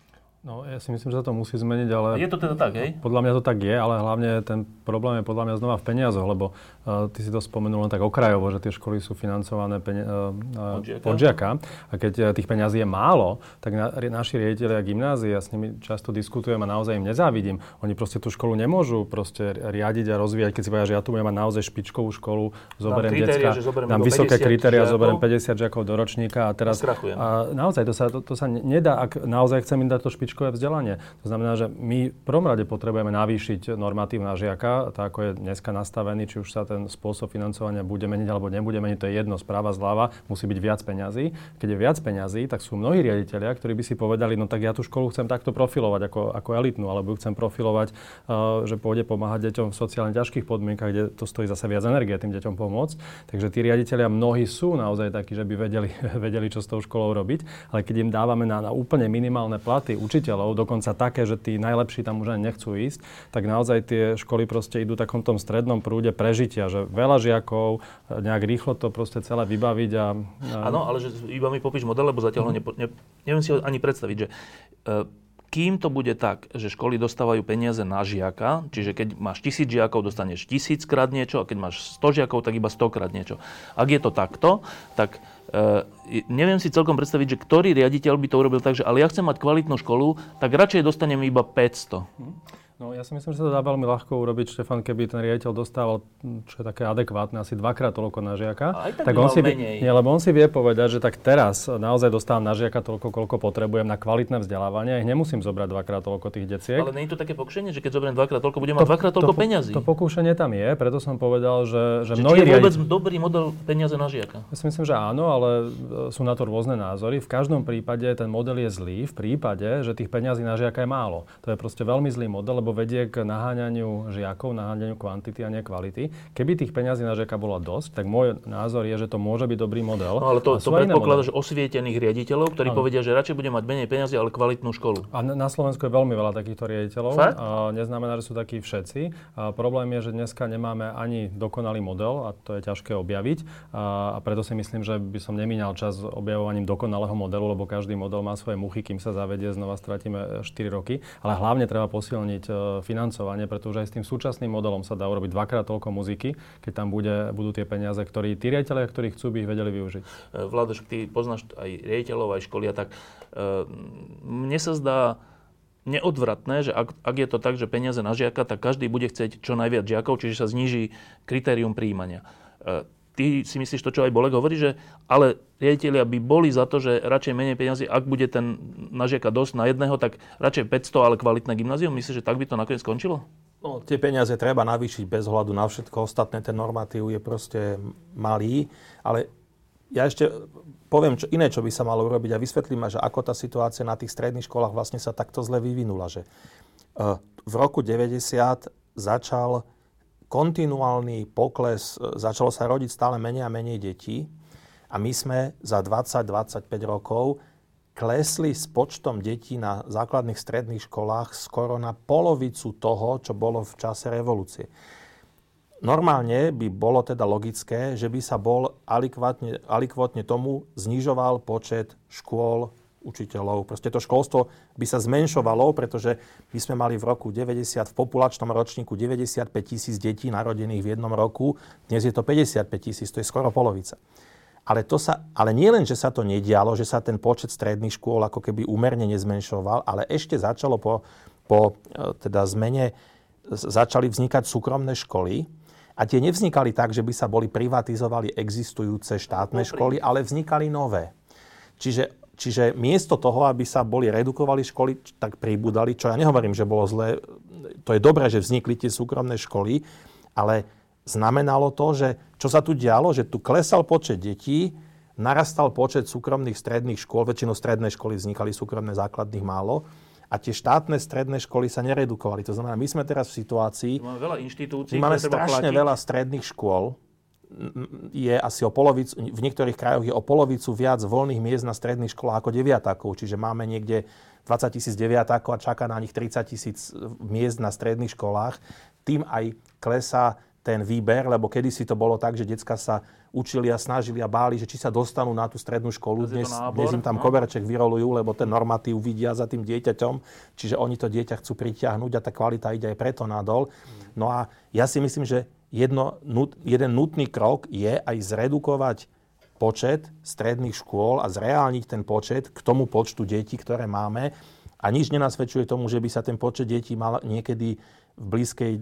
No, ja si myslím, že sa to musí zmeniť, ale... Je to teda tak, hej? Podľa mňa to tak je, ale hlavne ten problém je podľa mňa znova v peniazoch, lebo uh, ty si to spomenul len tak okrajovo, že tie školy sú financované peni- uh, od žiaka. A keď uh, tých peňazí je málo, tak na, naši a gymnázie, ja s nimi často diskutujem a naozaj im nezávidím. Oni proste tú školu nemôžu proste riadiť a rozvíjať, keď si povedia, že ja tu budem mať naozaj špičkovú školu, zoberiem decka, dám vysoké kritéria, zoberiem 50 žiakov do ročníka a teraz... A naozaj to sa, to, to sa nedá, ak naozaj chcem im dať to špičkové špičkové vzdelanie. To znamená, že my v prvom rade potrebujeme navýšiť normatív na žiaka, tak ako je dneska nastavený, či už sa ten spôsob financovania bude meniť alebo nebude meniť, to je jedno, správa zľava, musí byť viac peňazí. Keď je viac peňazí, tak sú mnohí riaditeľia, ktorí by si povedali, no tak ja tú školu chcem takto profilovať ako, ako elitnú, alebo ju chcem profilovať, uh, že pôjde pomáhať deťom v sociálne ťažkých podmienkach, kde to stojí zase viac energie tým deťom pomôcť. Takže tí riaditeľia mnohí sú naozaj takí, že by vedeli, vedeli, čo s tou školou robiť, ale keď im dávame na, na úplne minimálne platy učiteľ, učiteľov, dokonca také, že tí najlepší tam už ani nechcú ísť, tak naozaj tie školy proste idú takom tom strednom prúde prežitia, že veľa žiakov, nejak rýchlo to proste celé vybaviť a... Áno, ale že iba mi popíš model, lebo zatiaľ mm-hmm. ho mhm. nepo, ne, neviem si ho ani predstaviť, že uh, kým to bude tak, že školy dostávajú peniaze na žiaka, čiže keď máš tisíc žiakov, dostaneš tisíckrát niečo, a keď máš 100 žiakov, tak iba stokrát niečo. Ak je to takto, tak neviem si celkom predstaviť, že ktorý riaditeľ by to urobil tak, že ale ja chcem mať kvalitnú školu, tak radšej dostanem iba 500. Hm? No ja si myslím, že sa to dá veľmi ľahko urobiť, Štefan, keby ten riaditeľ dostával, čo je také adekvátne, asi dvakrát toľko na žiaka. Aj tak, tak on si menej. Nie, lebo on si vie povedať, že tak teraz naozaj dostávam na žiaka toľko, koľko potrebujem na kvalitné vzdelávanie. Ich nemusím zobrať dvakrát toľko tých deciek. Ale nie je to také pokušenie, že keď zoberiem dvakrát toľko, budem mať dvakrát toľko to, peňazí. To pokúšanie tam je, preto som povedal, že, že, že mnohí je vôbec riaditeľ... dobrý model peniaze na žiaka? Ja si myslím, že áno, ale e, sú na to rôzne názory. V každom prípade ten model je zlý v prípade, že tých peňazí na žiaka je málo. To je proste veľmi zlý model, lebo vedie k naháňaniu žiakov, naháňaniu kvantity a nie kvality. Keby tých peňazí na žiaka bolo dosť, tak môj názor je, že to môže byť dobrý model. No ale to, to predpokladá, že osvietených riaditeľov, ktorí ano. povedia, že radšej bude mať menej peňazí, ale kvalitnú školu. A na Slovensku je veľmi veľa takýchto riaditeľov. Fakt? A neznamená, že sú takí všetci. A problém je, že dneska nemáme ani dokonalý model a to je ťažké objaviť. A, a preto si myslím, že by som nemínal čas objavovaním dokonalého modelu, lebo každý model má svoje muchy, kým sa zavedie, znova stratíme 4 roky. Ale hlavne treba posilniť financovanie vzdelávanie, pretože aj s tým súčasným modelom sa dá urobiť dvakrát toľko muziky, keď tam bude, budú tie peniaze, ktorí tí riaditeľia, ktorí chcú, by ich vedeli využiť. E, Vladoš, ty poznáš aj riaditeľov, aj školia, tak e, mne sa zdá neodvratné, že ak, ak je to tak, že peniaze na žiaka, tak každý bude chcieť čo najviac žiakov, čiže sa zníži kritérium príjmania. E, ty si myslíš to, čo aj Bolek hovorí, že ale riaditeľia by boli za to, že radšej menej peniazy, ak bude ten na dosť na jedného, tak radšej 500, ale kvalitné gymnázium. Myslíš, že tak by to nakoniec skončilo? No, tie peniaze treba navýšiť bez hľadu na všetko. Ostatné ten normatív je proste malý. Ale ja ešte poviem čo iné, čo by sa malo urobiť a vysvetlím, že ako tá situácia na tých stredných školách vlastne sa takto zle vyvinula. Že eh, v roku 90 začal kontinuálny pokles, e, začalo sa rodiť stále menej a menej detí a my sme za 20-25 rokov klesli s počtom detí na základných stredných školách skoro na polovicu toho, čo bolo v čase revolúcie. Normálne by bolo teda logické, že by sa bol alikvotne, alikvotne tomu znižoval počet škôl učiteľov. Proste to školstvo by sa zmenšovalo, pretože my sme mali v roku 90, v populačnom ročníku 95 tisíc detí narodených v jednom roku. Dnes je to 55 tisíc, to je skoro polovica. Ale, to sa, ale nie len, že sa to nedialo, že sa ten počet stredných škôl ako keby úmerne nezmenšoval, ale ešte začalo po, po e, teda zmene, začali vznikať súkromné školy, a tie nevznikali tak, že by sa boli privatizovali existujúce štátne školy, ale vznikali nové. Čiže Čiže miesto toho, aby sa boli redukovali školy, tak pribudali, čo ja nehovorím, že bolo zlé, to je dobré, že vznikli tie súkromné školy, ale znamenalo to, že čo sa tu dialo, že tu klesal počet detí, narastal počet súkromných stredných škôl, väčšinou stredné školy vznikali súkromné základných málo, a tie štátne stredné školy sa neredukovali. To znamená, my sme teraz v situácii... Máme veľa inštitúcií, máme strašne platiť. veľa stredných škôl, je asi o polovicu, v niektorých krajoch je o polovicu viac voľných miest na stredných školách ako deviatakov, čiže máme niekde 20 tisíc deviatakov a čaká na nich 30 tisíc miest na stredných školách. Tým aj klesá ten výber, lebo kedysi to bolo tak, že decka sa učili a snažili a báli, že či sa dostanú na tú strednú školu. Dnes, dnes im tam no. koberček vyrolujú, lebo ten normatív vidia za tým dieťaťom, čiže oni to dieťa chcú pritiahnuť a tá kvalita ide aj preto nadol. No a ja si myslím, že jedno, jeden nutný krok je aj zredukovať počet stredných škôl a zreálniť ten počet k tomu počtu detí, ktoré máme. A nič nenasvedčuje tomu, že by sa ten počet detí mal niekedy v blízkej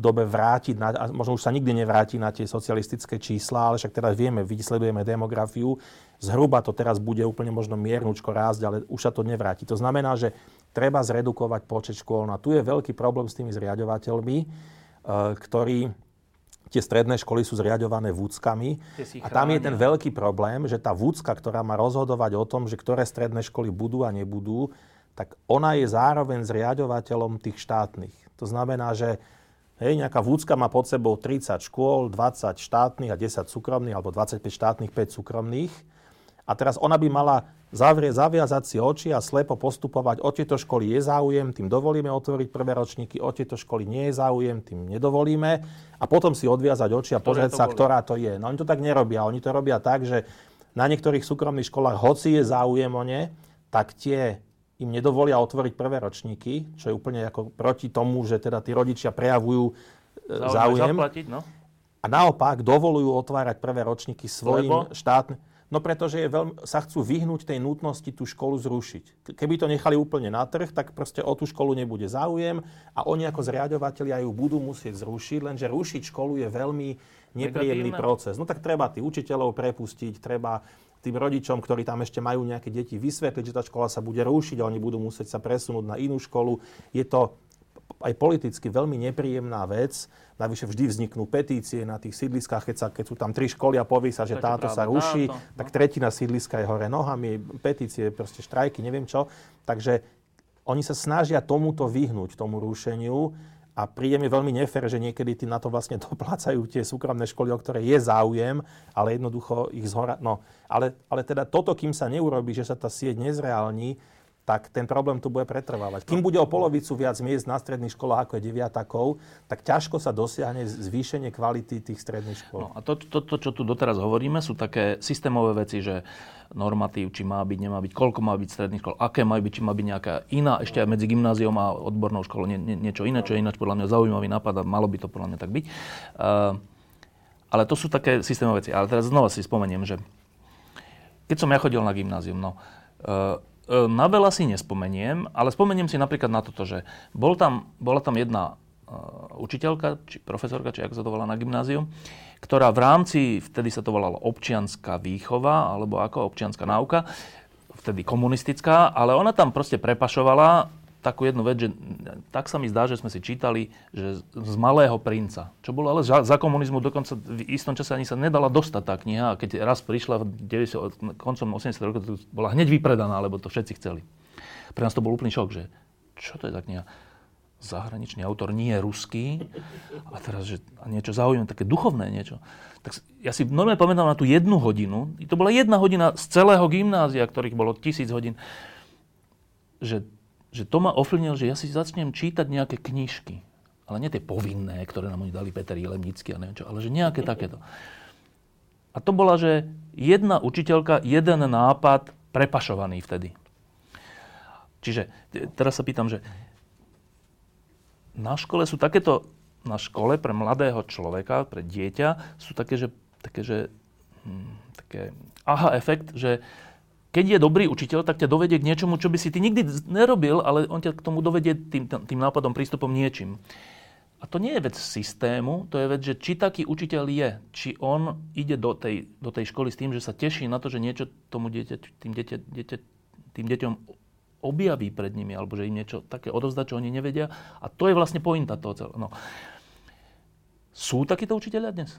dobe vrátiť, na, a možno už sa nikdy nevráti na tie socialistické čísla, ale však teraz vieme, vysledujeme demografiu, zhruba to teraz bude úplne možno miernúčko rásť, ale už sa to nevráti. To znamená, že treba zredukovať počet škôl. No a tu je veľký problém s tými zriadovateľmi, e, ktorí tie stredné školy sú zriadované vúckami. A tam je ten veľký problém, že tá vúcka, ktorá má rozhodovať o tom, že ktoré stredné školy budú a nebudú, tak ona je zároveň zriadovateľom tých štátnych. To znamená, že hej, nejaká vúcka má pod sebou 30 škôl, 20 štátnych a 10 súkromných, alebo 25 štátnych, 5 súkromných. A teraz ona by mala zavrieť, zaviazať si oči a slepo postupovať. O tieto školy je záujem, tým dovolíme otvoriť prvé ročníky, o tieto školy nie je záujem, tým nedovolíme. A potom si odviazať oči a pozrieť sa, boli? ktorá to je. No oni to tak nerobia. Oni to robia tak, že na niektorých súkromných školách, hoci je záujem o ne, tak tie im nedovolia otvoriť prvé ročníky, čo je úplne ako proti tomu, že teda tí rodičia prejavujú e, záujem. Zaplatiť, no? A naopak dovolujú otvárať prvé ročníky svojim štátnym No pretože je veľmi, sa chcú vyhnúť tej nutnosti tú školu zrušiť. Keby to nechali úplne na trh, tak proste o tú školu nebude záujem a oni ako zriadovateľia ju budú musieť zrušiť, lenže rušiť školu je veľmi nepríjemný Negatívne. proces. No tak treba tých učiteľov prepustiť, treba tým rodičom, ktorí tam ešte majú nejaké deti, vysvetliť, že tá škola sa bude rušiť a oni budú musieť sa presunúť na inú školu. Je to aj politicky veľmi nepríjemná vec. Navyše vždy vzniknú petície na tých sídliskách, keď, sa, keď sú tam tri školy a povie sa, že táto sa ruší, táto, no. tak tretina sídliska je hore nohami, petície, proste štrajky, neviem čo. Takže oni sa snažia tomuto vyhnúť, tomu rušeniu a príde mi veľmi nefér, že niekedy tým na to vlastne doplácajú tie súkromné školy, o ktoré je záujem, ale jednoducho ich zhora... No, ale, ale teda toto, kým sa neurobi, že sa tá sieť nezreálni, tak ten problém tu bude pretrvávať. Kým bude o polovicu viac miest na stredných školách ako je deviatakov, tak ťažko sa dosiahne zvýšenie kvality tých stredných škôl. No a to, to, to, čo tu doteraz hovoríme, sú také systémové veci, že normatív, či má byť, nemá byť, koľko má byť stredných škôl, aké má byť, či má byť nejaká iná, ešte aj medzi gymnáziom a odbornou školou nie, nie, niečo iné, čo je ináč podľa mňa zaujímavý nápad a malo by to podľa mňa tak byť. Uh, ale to sú také systémové veci. Ale teraz znova si spomeniem, že keď som ja chodil na gymnázium, no, uh, na veľa si nespomeniem, ale spomeniem si napríklad na toto, že bol tam, bola tam jedna uh, učiteľka, či profesorka, či ako sa to volá na gymnáziu, ktorá v rámci, vtedy sa to volalo občianská výchova, alebo ako občianská náuka, vtedy komunistická, ale ona tam proste prepašovala takú jednu vec, že tak sa mi zdá, že sme si čítali, že z Malého princa, čo bolo ale za, za komunizmu dokonca v istom čase ani sa nedala dostať tá kniha a keď raz prišla v 90, koncom 80 rokov, to bola hneď vypredaná, lebo to všetci chceli. Pre nás to bol úplný šok, že čo to je tá kniha? Zahraničný autor, nie je ruský. A teraz, že niečo zaujímavé, také duchovné niečo. Tak ja si normálne pamätám na tú jednu hodinu, to bola jedna hodina z celého gymnázia, ktorých bolo tisíc hodín, že že to ma ovplyvnilo, že ja si začnem čítať nejaké knižky. Ale nie tie povinné, ktoré nám oni dali Peter Jelemnický a neviem čo, ale že nejaké takéto. A to bola, že jedna učiteľka, jeden nápad prepašovaný vtedy. Čiže teraz sa pýtam, že na škole sú takéto, na škole pre mladého človeka, pre dieťa, sú také, že, také, že hm, také aha efekt, že keď je dobrý učiteľ, tak ťa dovedie k niečomu, čo by si ty nikdy nerobil, ale on ťa k tomu dovedie tým, tým nápadom, prístupom niečím. A to nie je vec systému, to je vec, že či taký učiteľ je, či on ide do tej, do tej školy s tým, že sa teší na to, že niečo tomu dieťa, tým, dieťa, dieťa, tým deťom objaví pred nimi, alebo že im niečo také odovzdá, čo oni nevedia. A to je vlastne pointa toho celého. No. Sú takíto učiteľia dnes?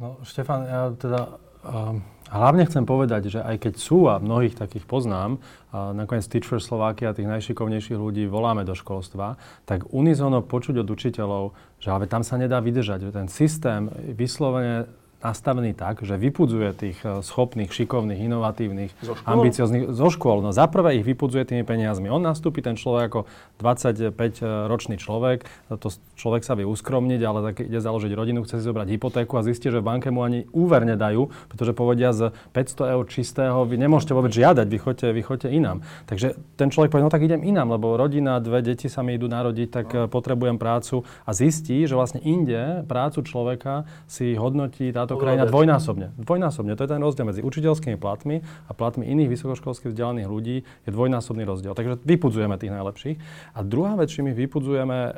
No, Štefan, ja teda um, hlavne chcem povedať, že aj keď sú, a mnohých takých poznám, a nakoniec Teach Slovakia, tých najšikovnejších ľudí voláme do školstva, tak unizono počuť od učiteľov, že ale tam sa nedá vydržať, ten systém vyslovene nastavený tak, že vypudzuje tých e, schopných, šikovných, inovatívnych, zo ambicioznych zo škôl. No za prvé ich vypudzuje tými peniazmi. On nastúpi, ten človek ako 25-ročný človek, to človek sa vie uskromniť, ale tak ide založiť rodinu, chce si zobrať hypotéku a zistí, že banke mu ani úver nedajú, pretože povedia z 500 eur čistého, vy nemôžete vôbec žiadať, vy chodte inám. Takže ten človek povie, no tak idem inám, lebo rodina, dve deti sa mi idú narodiť, tak no. potrebujem prácu a zistí, že vlastne inde prácu človeka si hodnotí tá táto krajina dvojnásobne. Dvojnásobne. To je ten rozdiel medzi učiteľskými platmi a platmi iných vysokoškolských vzdelaných ľudí je dvojnásobný rozdiel. Takže vypudzujeme tých najlepších. A druhá vec, či my vypudzujeme e,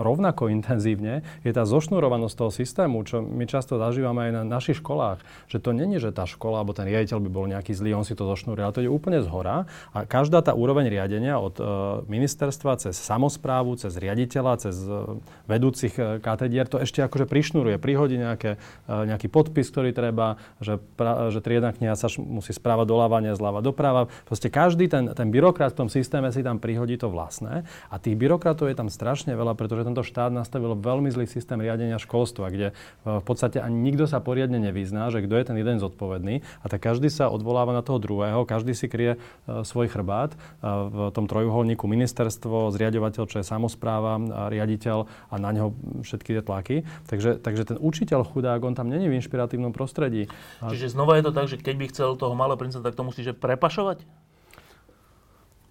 rovnako intenzívne, je tá zošnurovanosť toho systému, čo my často zažívame aj na našich školách. Že to není, že tá škola alebo ten riaditeľ by bol nejaký zlý, on si to zošnúri, ale to je úplne z hora. A každá tá úroveň riadenia od e, ministerstva cez samozprávu, cez riaditeľa, cez e, vedúcich katedier to ešte akože prišnuruje, prihodí nejaké, nejaký nejaký podpis, ktorý treba, že, pra, že triedna kniha sa musí správať doľava, nie zľava doprava. Proste každý ten, ten byrokrat v tom systéme si tam prihodí to vlastné. A tých byrokratov je tam strašne veľa, pretože tento štát nastavil veľmi zlý systém riadenia školstva, kde e, v podstate ani nikto sa poriadne nevyzná, že kto je ten jeden zodpovedný. A tak každý sa odvoláva na toho druhého, každý si krie e, svoj chrbát. E, v tom trojuholníku ministerstvo, zriadovateľ, čo je samozpráva, riaditeľ a na neho všetky tie tlaky. Takže, takže ten učiteľ chudák, on tam není inšpiratívnom prostredí. A... Čiže znova je to tak, že keď by chcel toho malého princa, tak to musí že prepašovať?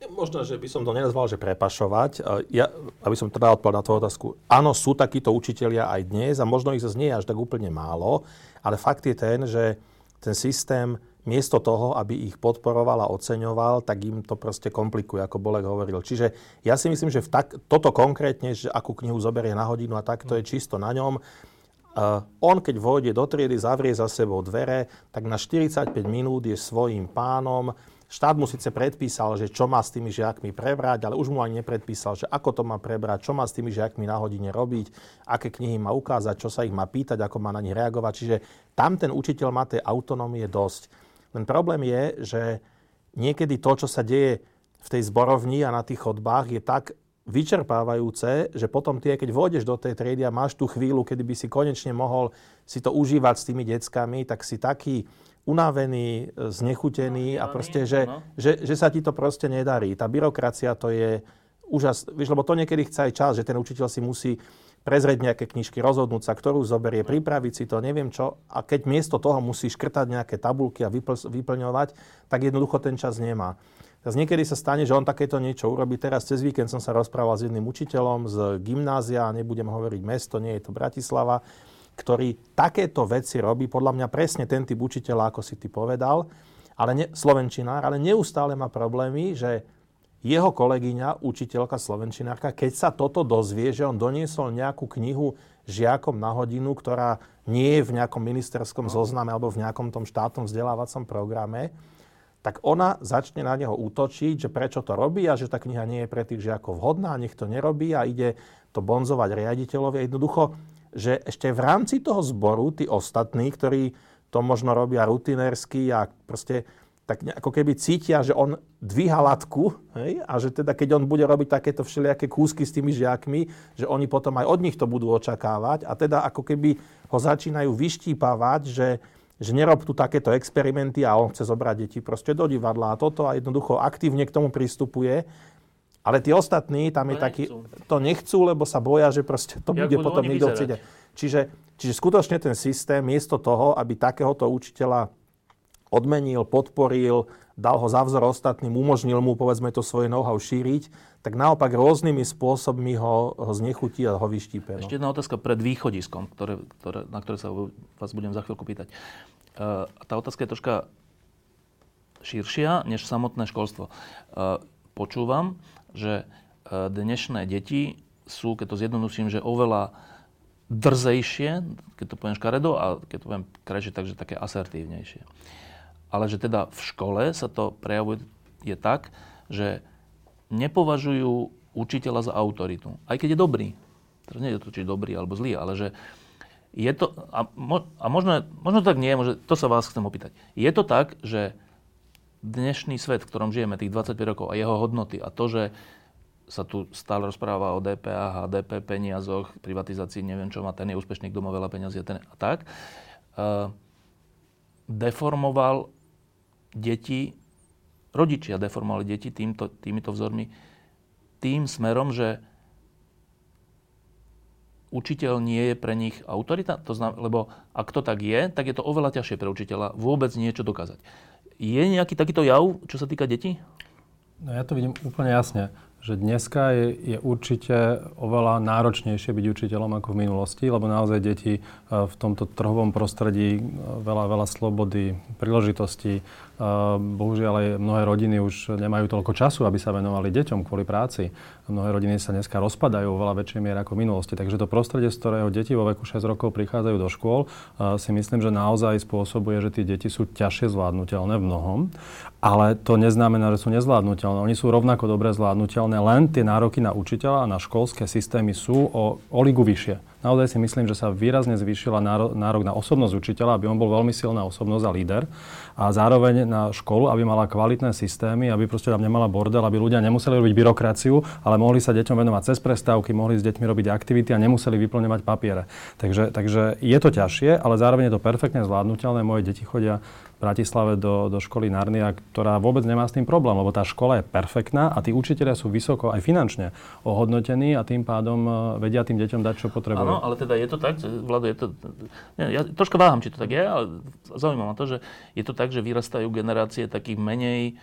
Možno, že by som to nenazval, že prepašovať. Ja, aby som teda odpovedal na tú otázku. Áno, sú takíto učitelia aj dnes a možno ich zase nie až tak úplne málo, ale fakt je ten, že ten systém miesto toho, aby ich podporoval a oceňoval, tak im to proste komplikuje, ako Bolek hovoril. Čiže ja si myslím, že v tak, toto konkrétne, že akú knihu zoberie na hodinu a tak, to je čisto na ňom. Uh, on, keď vôjde do triedy, zavrie za sebou dvere, tak na 45 minút je svojím pánom. Štát mu síce predpísal, že čo má s tými žiakmi prebrať, ale už mu ani nepredpísal, že ako to má prebrať, čo má s tými žiakmi na hodine robiť, aké knihy má ukázať, čo sa ich má pýtať, ako má na nich reagovať. Čiže tam ten učiteľ má tej autonómie dosť. Ten problém je, že niekedy to, čo sa deje v tej zborovni a na tých chodbách, je tak vyčerpávajúce, že potom ty, keď vôjdeš do tej triedy a máš tú chvíľu, kedy by si konečne mohol si to užívať s tými deckami, tak si taký unavený, znechutený a proste, že, že, že sa ti to proste nedarí. Tá byrokracia to je úžas, vieš, lebo to niekedy chce aj čas, že ten učiteľ si musí prezrieť nejaké knižky, rozhodnúť sa, ktorú zoberie, pripraviť si to, neviem čo. A keď miesto toho musí škrtať nejaké tabulky a vypl- vyplňovať, tak jednoducho ten čas nemá. Teraz niekedy sa stane, že on takéto niečo urobí. Teraz cez víkend som sa rozprával s jedným učiteľom z gymnázia, nebudem hovoriť mesto, nie je to Bratislava, ktorý takéto veci robí, podľa mňa presne ten typ učiteľa, ako si ty povedal, ale ne, slovenčinár, ale neustále má problémy, že jeho kolegyňa, učiteľka slovenčinárka, keď sa toto dozvie, že on doniesol nejakú knihu žiakom na hodinu, ktorá nie je v nejakom ministerskom zozname alebo v nejakom tom štátnom vzdelávacom programe, tak ona začne na neho útočiť, že prečo to robí a že tá kniha nie je pre tých žiakov vhodná, nech to nerobí a ide to bonzovať riaditeľovi. Jednoducho, že ešte v rámci toho zboru tí ostatní, ktorí to možno robia rutinérsky a proste tak ako keby cítia, že on dvíha latku hej, a že teda keď on bude robiť takéto všelijaké kúsky s tými žiakmi, že oni potom aj od nich to budú očakávať a teda ako keby ho začínajú vyštípavať, že, že nerob tu takéto experimenty a on chce zobrať deti proste do divadla a toto a jednoducho aktívne k tomu pristupuje. Ale tí ostatní, tam je to taký, nechcú. to nechcú, lebo sa boja, že proste to Jak bude potom niekto chcieť. Čiže, čiže skutočne ten systém, miesto toho, aby takéhoto učiteľa odmenil, podporil dal ho za vzor ostatným, umožnil mu, povedzme, to svoje know-how šíriť, tak naopak rôznymi spôsobmi ho, ho znechutí a ho vyštípe. No. Ešte jedna otázka pred východiskom, ktoré, ktoré, na ktoré sa vás budem za chvíľku pýtať. Uh, tá otázka je troška širšia než samotné školstvo. Uh, počúvam, že uh, dnešné deti sú, keď to zjednoduším, že oveľa drzejšie, keď to poviem škaredo, a keď to poviem krajšie, takže také asertívnejšie. Ale že teda v škole sa to prejavuje je tak, že nepovažujú učiteľa za autoritu. Aj keď je dobrý. Teraz nie je to, či je dobrý alebo zlý, ale že je to, a, mo, a možno, možno to tak nie, možno, to sa vás chcem opýtať. Je to tak, že dnešný svet, v ktorom žijeme, tých 25 rokov a jeho hodnoty a to, že sa tu stále rozpráva o DPH, DP peniazoch, privatizácii, neviem čo má, ten je úspešný, kto má veľa peniazí a ten a tak, uh, deformoval deti, rodičia deformovali deti týmto, týmito vzormi tým smerom, že učiteľ nie je pre nich autorita? To znam, lebo ak to tak je, tak je to oveľa ťažšie pre učiteľa vôbec niečo dokázať. Je nejaký takýto jav, čo sa týka detí? No ja to vidím úplne jasne že dneska je, je určite oveľa náročnejšie byť učiteľom ako v minulosti, lebo naozaj deti e, v tomto trhovom prostredí e, veľa, veľa slobody, príležitostí, Bohužiaľ aj mnohé rodiny už nemajú toľko času, aby sa venovali deťom kvôli práci. Mnohé rodiny sa dneska rozpadajú vo veľa väčšej miere ako v minulosti. Takže to prostredie, z ktorého deti vo veku 6 rokov prichádzajú do škôl, si myslím, že naozaj spôsobuje, že tie deti sú ťažšie zvládnutelné v mnohom. Ale to neznamená, že sú nezvládnutelné. Oni sú rovnako dobre zvládnutelné, len tie nároky na učiteľa a na školské systémy sú o, o ligu vyššie. Naozaj si myslím, že sa výrazne zvýšila nárok na osobnosť učiteľa, aby on bol veľmi silná osobnosť a líder. A zároveň na školu, aby mala kvalitné systémy, aby proste tam nemala bordel, aby ľudia nemuseli robiť byrokraciu, ale mohli sa deťom venovať cez prestávky, mohli s deťmi robiť aktivity a nemuseli vyplňovať papiere. Takže, takže je to ťažšie, ale zároveň je to perfektne zvládnutelné. Moje deti chodia Bratislave do, do školy Narnia, ktorá vôbec nemá s tým problém, lebo tá škola je perfektná a tí učiteľia sú vysoko aj finančne ohodnotení a tým pádom e, vedia tým deťom dať, čo potrebujú. Áno, ale teda je to tak, Vlado, je to... Nie, ja troška váham, či to tak je, ale zaujímavé ma to, že je to tak, že vyrastajú generácie takých menej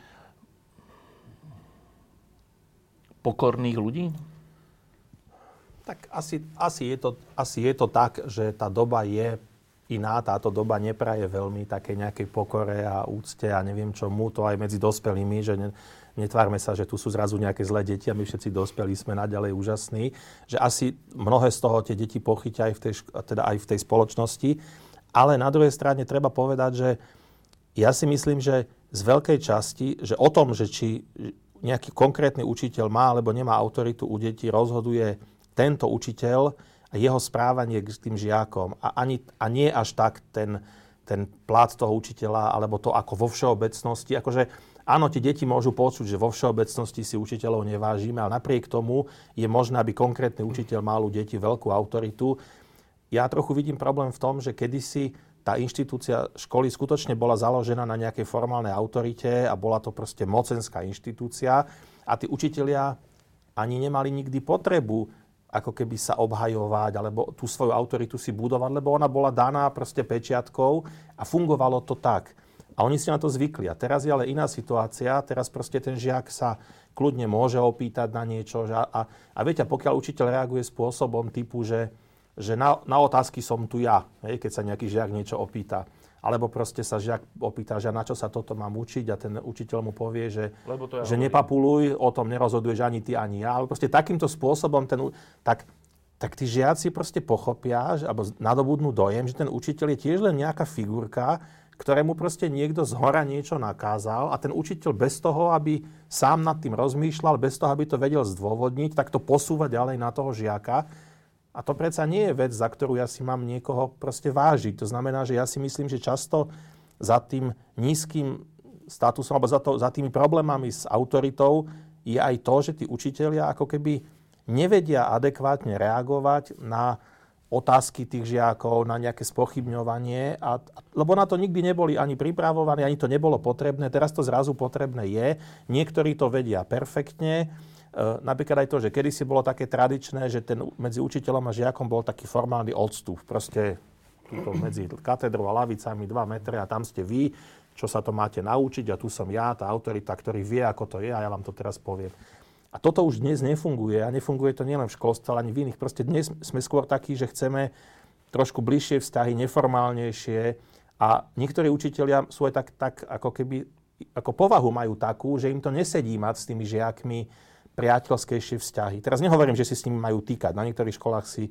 pokorných ľudí? Tak asi, asi, je to, asi je to tak, že tá doba je iná. Táto doba nepraje veľmi také nejakej pokore a úcte a neviem čomu, to aj medzi dospelými, že ne, netvárme sa, že tu sú zrazu nejaké zlé deti a my všetci dospelí sme naďalej úžasní. Že asi mnohé z toho tie deti pochytia aj v tej, teda aj v tej spoločnosti. Ale na druhej strane treba povedať, že ja si myslím, že z veľkej časti, že o tom, že či nejaký konkrétny učiteľ má alebo nemá autoritu u detí, rozhoduje tento učiteľ, a jeho správanie k tým žiakom a, ani, a nie až tak ten, ten plat toho učiteľa alebo to ako vo všeobecnosti. Akože áno, tie deti môžu počuť, že vo všeobecnosti si učiteľov nevážime, ale napriek tomu je možné, aby konkrétny učiteľ mal u detí veľkú autoritu. Ja trochu vidím problém v tom, že kedysi tá inštitúcia školy skutočne bola založená na nejakej formálnej autorite a bola to proste mocenská inštitúcia a tí učitelia ani nemali nikdy potrebu ako keby sa obhajovať alebo tú svoju autoritu si budovať, lebo ona bola daná proste pečiatkou a fungovalo to tak. A oni si na to zvykli. A teraz je ale iná situácia. Teraz proste ten žiak sa kľudne môže opýtať na niečo. A, a, a viete, pokiaľ učiteľ reaguje spôsobom typu, že, že na, na otázky som tu ja, hej, keď sa nejaký žiak niečo opýta, alebo proste sa žiak opýta, že na čo sa toto mám učiť? A ten učiteľ mu povie, že, ja že nepapuluj, o tom nerozhoduješ ani ty, ani ja. Ale proste takýmto spôsobom ten, tak, tak tí žiaci proste pochopia, že, alebo nadobudnú dojem, že ten učiteľ je tiež len nejaká figurka, ktorému proste niekto z hora niečo nakázal a ten učiteľ bez toho, aby sám nad tým rozmýšľal, bez toho, aby to vedel zdôvodniť, tak to posúva ďalej na toho žiaka a to predsa nie je vec, za ktorú ja si mám niekoho proste vážiť. To znamená, že ja si myslím, že často za tým nízkym statusom alebo za, to, za tými problémami s autoritou je aj to, že tí učitelia ako keby nevedia adekvátne reagovať na otázky tých žiakov, na nejaké spochybňovanie, a, lebo na to nikdy neboli ani pripravovaní, ani to nebolo potrebné. Teraz to zrazu potrebné je. Niektorí to vedia perfektne, napríklad aj to, že kedysi bolo také tradičné, že ten medzi učiteľom a žiakom bol taký formálny odstup. Proste medzi katedrou a lavicami 2 metre a tam ste vy. čo sa to máte naučiť a tu som ja, tá autorita, ktorý vie, ako to je a ja vám to teraz poviem. A toto už dnes nefunguje a nefunguje to nielen v školstve, ale ani v iných. Proste dnes sme skôr takí, že chceme trošku bližšie vzťahy, neformálnejšie a niektorí učitelia sú aj tak, tak ako keby, ako povahu majú takú, že im to nesedí mať s tými žiakmi priateľskejšie vzťahy. Teraz nehovorím, že si s nimi majú týkať. Na niektorých školách si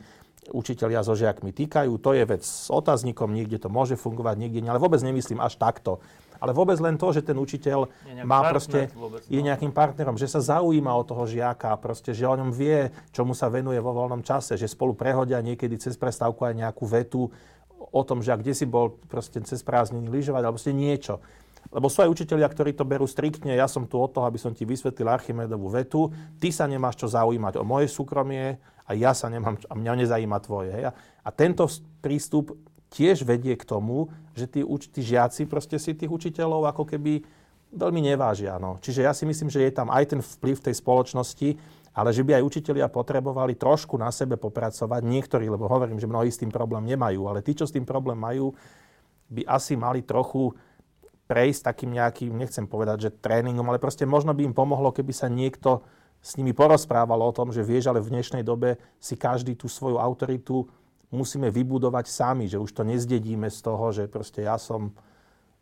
učitelia so žiakmi týkajú. To je vec s otáznikom, niekde to môže fungovať, niekde nie. Ale vôbec nemyslím až takto. Ale vôbec len to, že ten učiteľ má proste, vôbec, no. je nejakým partnerom, že sa zaujíma o toho žiaka, proste, že o ňom vie, čomu sa venuje vo voľnom čase, že spolu prehodia niekedy cez prestávku aj nejakú vetu o tom, že kde si bol proste cez prázdniny lyžovať, alebo ste niečo. Lebo sú aj učiteľia, ktorí to berú striktne, ja som tu od toho, aby som ti vysvetlil Archimedovú vetu, ty sa nemáš čo zaujímať o moje súkromie a ja sa nemám, a mňa nezajíma tvoje. Hej? A tento prístup tiež vedie k tomu, že tí, tí žiaci proste si tých učiteľov ako keby veľmi nevážia. No. Čiže ja si myslím, že je tam aj ten vplyv tej spoločnosti, ale že by aj učitelia potrebovali trošku na sebe popracovať. Niektorí, lebo hovorím, že mnohí s tým problém nemajú, ale tí, čo s tým problém majú, by asi mali trochu prejsť takým nejakým, nechcem povedať, že tréningom, ale proste možno by im pomohlo, keby sa niekto s nimi porozprával o tom, že vieš, ale v dnešnej dobe si každý tú svoju autoritu musíme vybudovať sami, že už to nezdedíme z toho, že proste ja som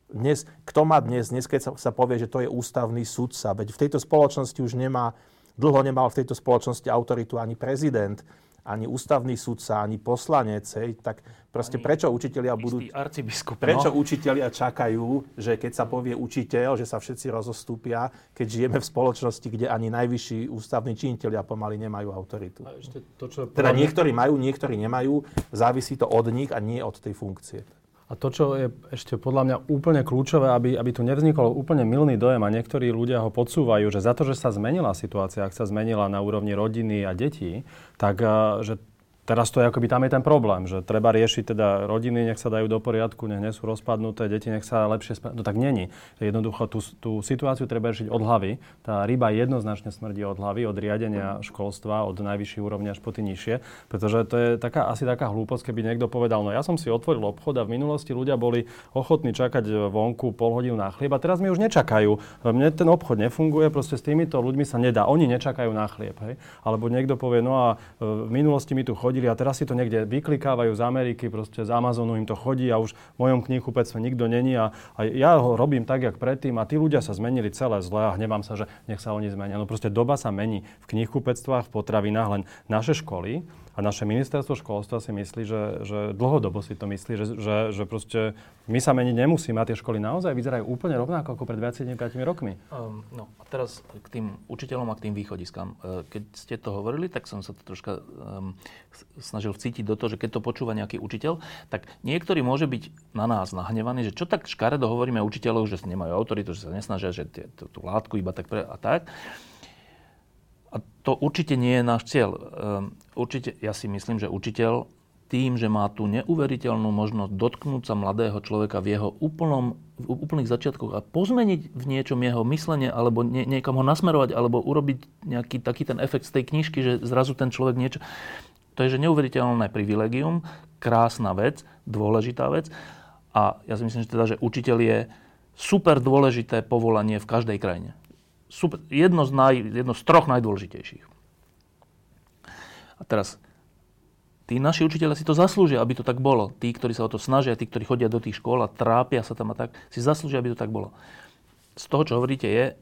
dnes, kto má dnes, dnes keď sa, sa povie, že to je ústavný sudca, veď v tejto spoločnosti už nemá, dlho nemal v tejto spoločnosti autoritu ani prezident, ani ústavný sudca, ani poslanec, hej, tak proste ani prečo učitelia budú... Arcibiskup, no. Prečo učitelia čakajú, že keď sa povie učiteľ, že sa všetci rozostúpia, keď žijeme v spoločnosti, kde ani najvyšší ústavní činitelia pomaly nemajú autoritu. A ešte to, čo teda niektorí majú, niektorí nemajú, závisí to od nich a nie od tej funkcie. A to, čo je ešte podľa mňa úplne kľúčové, aby, aby tu nevznikol úplne milný dojem a niektorí ľudia ho podsúvajú, že za to, že sa zmenila situácia, ak sa zmenila na úrovni rodiny a detí, tak eh, že Teraz to je akoby tam je ten problém, že treba riešiť teda rodiny, nech sa dajú do poriadku, nech nie sú rozpadnuté, deti nech sa lepšie spať. No tak není. Jednoducho tú, tú situáciu treba riešiť od hlavy. Tá ryba jednoznačne smrdí od hlavy, od riadenia školstva, od najvyššej úrovne až po tie nižšie. Pretože to je taká, asi taká hlúposť, keby niekto povedal, no ja som si otvoril obchod a v minulosti ľudia boli ochotní čakať vonku pol hodinu na chlieb a teraz mi už nečakajú. Mne ten obchod nefunguje, proste s týmito ľuďmi sa nedá. Oni nečakajú na chlieb. Hej? Alebo niekto povie, no a e, v minulosti mi tu chodí chodili a teraz si to niekde vyklikávajú z Ameriky, proste z Amazonu im to chodí a už v mojom knihkupectve nikto není a, a ja ho robím tak, jak predtým a tí ľudia sa zmenili celé zle a hnevám sa, že nech sa oni zmenia. No proste doba sa mení v knihkupectvách, v potravinách, len naše školy a naše ministerstvo školstva si myslí, že, že dlhodobo si to myslí, že, že, že proste my sa meniť nemusíme a tie školy naozaj vyzerajú úplne rovnako ako pred 25 rokmi. Um, no a teraz k tým učiteľom a k tým východiskám. E, keď ste to hovorili, tak som sa to troška um, snažil vcítiť do toho, že keď to počúva nejaký učiteľ, tak niektorý môže byť na nás nahnevaný, že čo tak škaredo hovoríme učiteľov, že nemajú autoritu, že sa nesnažia, že tú látku iba tak pre, a tak. A to určite nie je náš cieľ. Ehm, určite, ja si myslím, že učiteľ tým, že má tú neuveriteľnú možnosť dotknúť sa mladého človeka v jeho úplnom, v úplných začiatkoch a pozmeniť v niečom jeho myslenie, alebo nie, niekam ho nasmerovať, alebo urobiť nejaký taký ten efekt z tej knižky, že zrazu ten človek niečo... To je že neuveriteľné privilegium, krásna vec, dôležitá vec. A ja si myslím, že teda, že učiteľ je super dôležité povolanie v každej krajine super, jedno, z naj, jedno z troch najdôležitejších. A teraz, tí naši učiteľe si to zaslúžia, aby to tak bolo. Tí, ktorí sa o to snažia, tí, ktorí chodia do tých škôl a trápia sa tam a tak, si zaslúžia, aby to tak bolo. Z toho, čo hovoríte, je,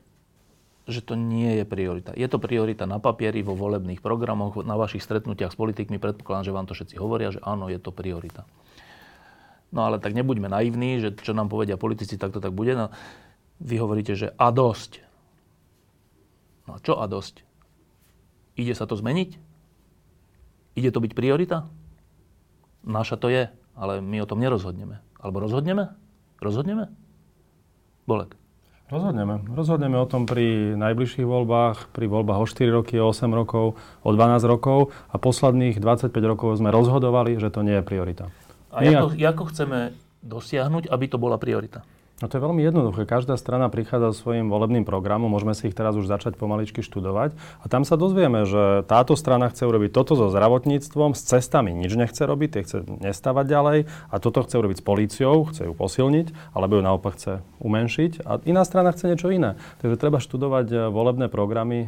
že to nie je priorita. Je to priorita na papieri, vo volebných programoch, na vašich stretnutiach s politikmi. Predpokladám, že vám to všetci hovoria, že áno, je to priorita. No ale tak nebuďme naivní, že čo nám povedia politici, tak to tak bude. No, vy hovoríte, že a dosť. No a čo a dosť? Ide sa to zmeniť? Ide to byť priorita? Naša to je, ale my o tom nerozhodneme. Alebo rozhodneme? Rozhodneme? Bolek. Rozhodneme. Rozhodneme o tom pri najbližších voľbách, pri voľbách o 4 roky, o 8 rokov, o 12 rokov a posledných 25 rokov sme rozhodovali, že to nie je priorita. A ako, ako chceme dosiahnuť, aby to bola priorita? No to je veľmi jednoduché. Každá strana prichádza so svojím volebným programom, môžeme si ich teraz už začať pomaličky študovať a tam sa dozvieme, že táto strana chce urobiť toto so zdravotníctvom, s cestami nič nechce robiť, tie chce nestavať ďalej a toto chce urobiť s políciou, chce ju posilniť, alebo ju naopak chce umenšiť a iná strana chce niečo iné. Takže treba študovať eh, volebné programy e,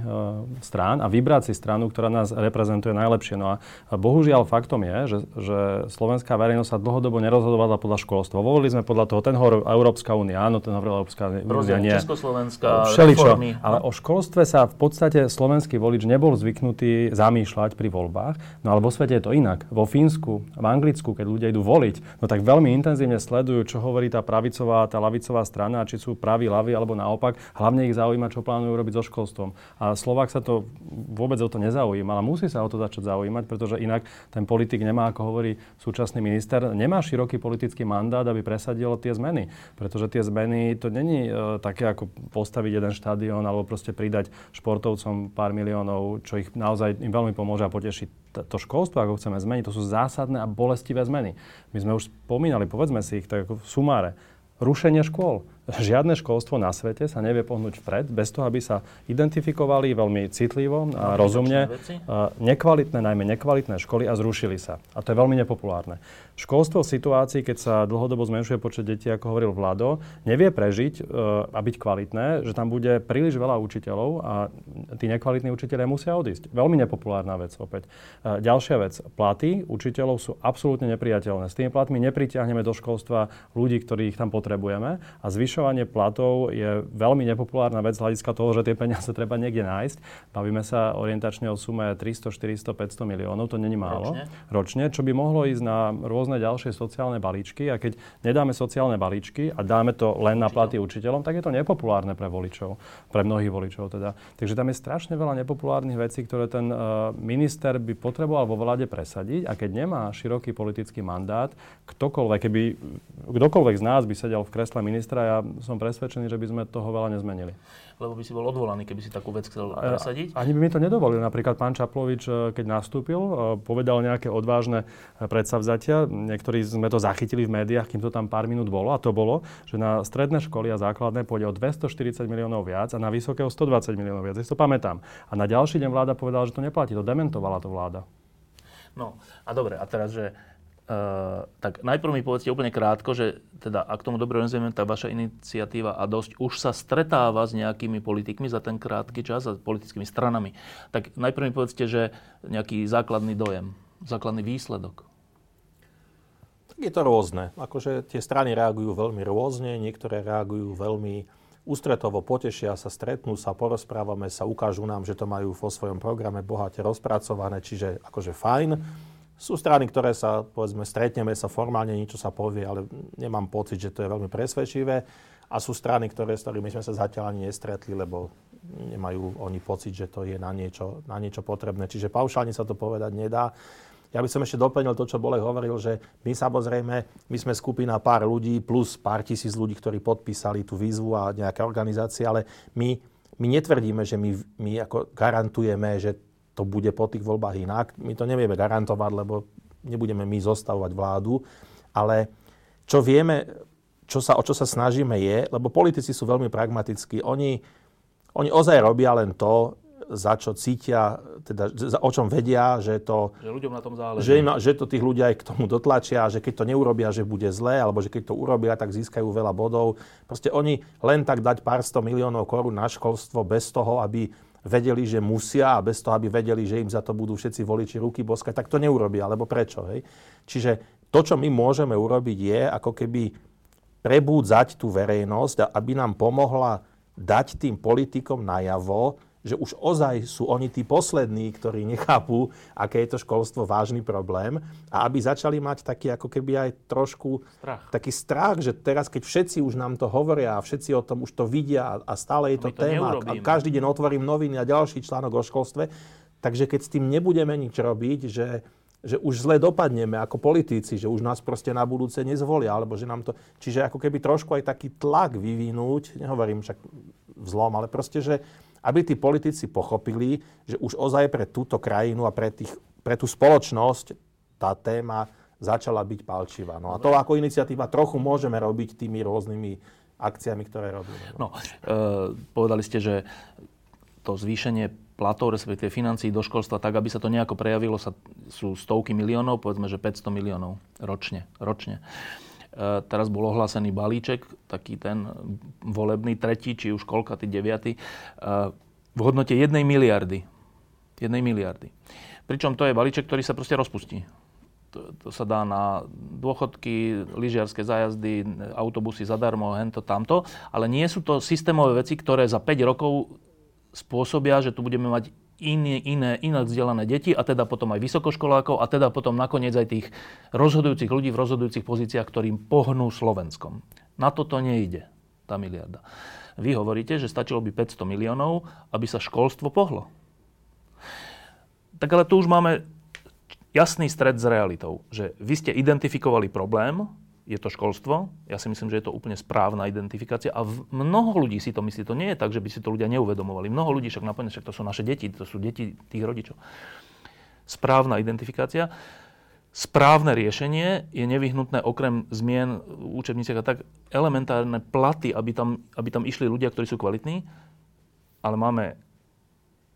strán a vybrať si stranu, ktorá nás reprezentuje najlepšie. No a bohužiaľ faktom je, že, že slovenská verejnosť sa dlhodobo nerozhodovala podľa školstva. Volili sme podľa toho, ten hovoril Európska únia, áno, ten hovoril Európska únia, nie. Československá, Všeličo. reformy. Ale o školstve sa v podstate slovenský volič nebol zvyknutý zamýšľať pri voľbách. No ale vo svete je to inak. Vo Fínsku, v Anglicku, keď ľudia idú voliť, no tak veľmi intenzívne sledujú, čo hovorí tá pravicová, tá lavicová strana, či sú praví, laví alebo naopak. Hlavne ich zaujíma, čo plánujú robiť so školstvom. A Slovák sa to vôbec o to nezaujíma, ale musí sa o to začať zaujímať, pretože inak ten politik nemá, ako hovorí súčasný minister, nemá široký politický mandát, aby presadil tie zmeny. Pretože tie zmeny, to není e, také ako postaviť jeden štadión alebo proste pridať športovcom pár miliónov, čo ich naozaj im veľmi pomôže a poteší to školstvo, ako chceme zmeniť, to sú zásadné a bolestivé zmeny. My sme už spomínali, povedzme si ich tak ako v sumáre. Rušenie škôl žiadne školstvo na svete sa nevie pohnúť vpred bez toho, aby sa identifikovali veľmi citlivo a rozumne nekvalitné, najmä nekvalitné školy a zrušili sa. A to je veľmi nepopulárne. Školstvo v situácii, keď sa dlhodobo zmenšuje počet detí, ako hovoril Vlado, nevie prežiť e, a byť kvalitné, že tam bude príliš veľa učiteľov a tí nekvalitní učiteľe musia odísť. Veľmi nepopulárna vec opäť. E, ďalšia vec. Platy učiteľov sú absolútne nepriateľné. S tými platmi nepritiahneme do školstva ľudí, ktorých tam potrebujeme a zvyšovanie platov je veľmi nepopulárna vec z hľadiska toho, že tie peniaze treba niekde nájsť. Bavíme sa orientačne o sume 300, 400, 500 miliónov, to není málo ročne. ročne, čo by mohlo ísť na rôzne ďalšie sociálne balíčky. A keď nedáme sociálne balíčky a dáme to len na platy učiteľom, tak je to nepopulárne pre voličov, pre mnohých voličov teda. Takže tam je strašne veľa nepopulárnych vecí, ktoré ten uh, minister by potreboval vo vláde presadiť a keď nemá široký politický mandát, ktokoľvek, keby kdokoľvek z nás by sedel v kresle ministra, ja som presvedčený, že by sme toho veľa nezmenili. Lebo by si bol odvolaný, keby si takú vec chcel presadiť? Ani by mi to nedovolil. Napríklad pán Čaplovič, eh, keď nastúpil, eh, povedal nejaké odvážne eh, predsavzatia. Niektorí sme to zachytili v médiách, kým to tam pár minút bolo. A to bolo, že na stredné školy a základné pôjde o 240 miliónov viac a na vysoké o 120 miliónov viac. Ja si to pamätám. A na ďalší deň vláda povedala, že to neplatí. To dementovala to vláda. No a dobre, a teraz, že Uh, tak najprv mi povedzte úplne krátko, že teda, ak tomu dobre rozumiem, tá vaša iniciatíva a dosť už sa stretáva s nejakými politikmi za ten krátky čas a politickými stranami. Tak najprv mi povedzte, že nejaký základný dojem, základný výsledok. Tak je to rôzne. Akože tie strany reagujú veľmi rôzne, niektoré reagujú veľmi ústretovo, potešia sa, stretnú sa, porozprávame sa, ukážu nám, že to majú vo svojom programe bohate rozpracované, čiže akože fajn. Sú strany, ktoré sa, povedzme, stretneme sa formálne, niečo sa povie, ale nemám pocit, že to je veľmi presvedčivé. A sú strany, ktoré, s ktorými sme sa zatiaľ ani nestretli, lebo nemajú oni pocit, že to je na niečo, na niečo potrebné. Čiže paušálne sa to povedať nedá. Ja by som ešte doplnil to, čo Bolek hovoril, že my samozrejme, my sme skupina pár ľudí plus pár tisíc ľudí, ktorí podpísali tú výzvu a nejaké organizácie, ale my, my netvrdíme, že my, my ako garantujeme, že to bude po tých voľbách inak. My to nevieme garantovať, lebo nebudeme my zostavovať vládu, ale čo vieme, čo sa, o čo sa snažíme je, lebo politici sú veľmi pragmatickí, oni, oni ozaj robia len to, za čo cítia, teda za, o čom vedia, že to... Že ľuďom na tom záleží. Že, že to tých ľudia aj k tomu dotlačia, že keď to neurobia, že bude zlé, alebo že keď to urobia, tak získajú veľa bodov. Proste oni len tak dať pár sto miliónov korún na školstvo bez toho, aby vedeli, že musia a bez toho, aby vedeli, že im za to budú všetci voliči ruky boskať, tak to neurobia, alebo prečo. Hej? Čiže to, čo my môžeme urobiť, je ako keby prebúdzať tú verejnosť, aby nám pomohla dať tým politikom najavo, že už ozaj sú oni tí poslední, ktorí nechápu, aké je to školstvo vážny problém. A aby začali mať taký ako keby aj trošku strach. taký strach, že teraz keď všetci už nám to hovoria a všetci o tom už to vidia a stále je to, to téma a každý deň otvorím noviny a ďalší článok o školstve, takže keď s tým nebudeme nič robiť, že že už zle dopadneme ako politici, že už nás proste na budúce nezvolia, alebo že nám to... Čiže ako keby trošku aj taký tlak vyvinúť, nehovorím však vzlom, ale proste, že aby tí politici pochopili, že už ozaj pre túto krajinu a pre, tých, pre tú spoločnosť tá téma začala byť palčivá. No a to ako iniciatíva trochu môžeme robiť tými rôznymi akciami, ktoré robíme. No, e, povedali ste, že to zvýšenie platov, respektíve financií do školstva, tak aby sa to nejako prejavilo, sa, sú stovky miliónov, povedzme, že 500 miliónov ročne. ročne. E, teraz bol ohlásený balíček, taký ten volebný, tretí, či už koľka, tý deviatý, e, v hodnote jednej miliardy. Jednej miliardy. Pričom to je balíček, ktorý sa proste rozpustí. To, to sa dá na dôchodky, lyžiarske zájazdy, autobusy zadarmo, hento, tamto, ale nie sú to systémové veci, ktoré za 5 rokov spôsobia, že tu budeme mať iné, iné, inak vzdelané deti a teda potom aj vysokoškolákov a teda potom nakoniec aj tých rozhodujúcich ľudí v rozhodujúcich pozíciách, ktorým pohnú Slovenskom. Na toto nejde tá miliarda. Vy hovoríte, že stačilo by 500 miliónov, aby sa školstvo pohlo. Tak ale tu už máme jasný stred s realitou, že vy ste identifikovali problém, je to školstvo. Ja si myslím, že je to úplne správna identifikácia a v, mnoho ľudí si to myslí. To nie je tak, že by si to ľudia neuvedomovali. Mnoho ľudí však naplne, však to sú naše deti, to sú deti tých rodičov. Správna identifikácia. Správne riešenie je nevyhnutné okrem zmien v učebniciach a tak elementárne platy, aby tam, aby tam išli ľudia, ktorí sú kvalitní. Ale máme...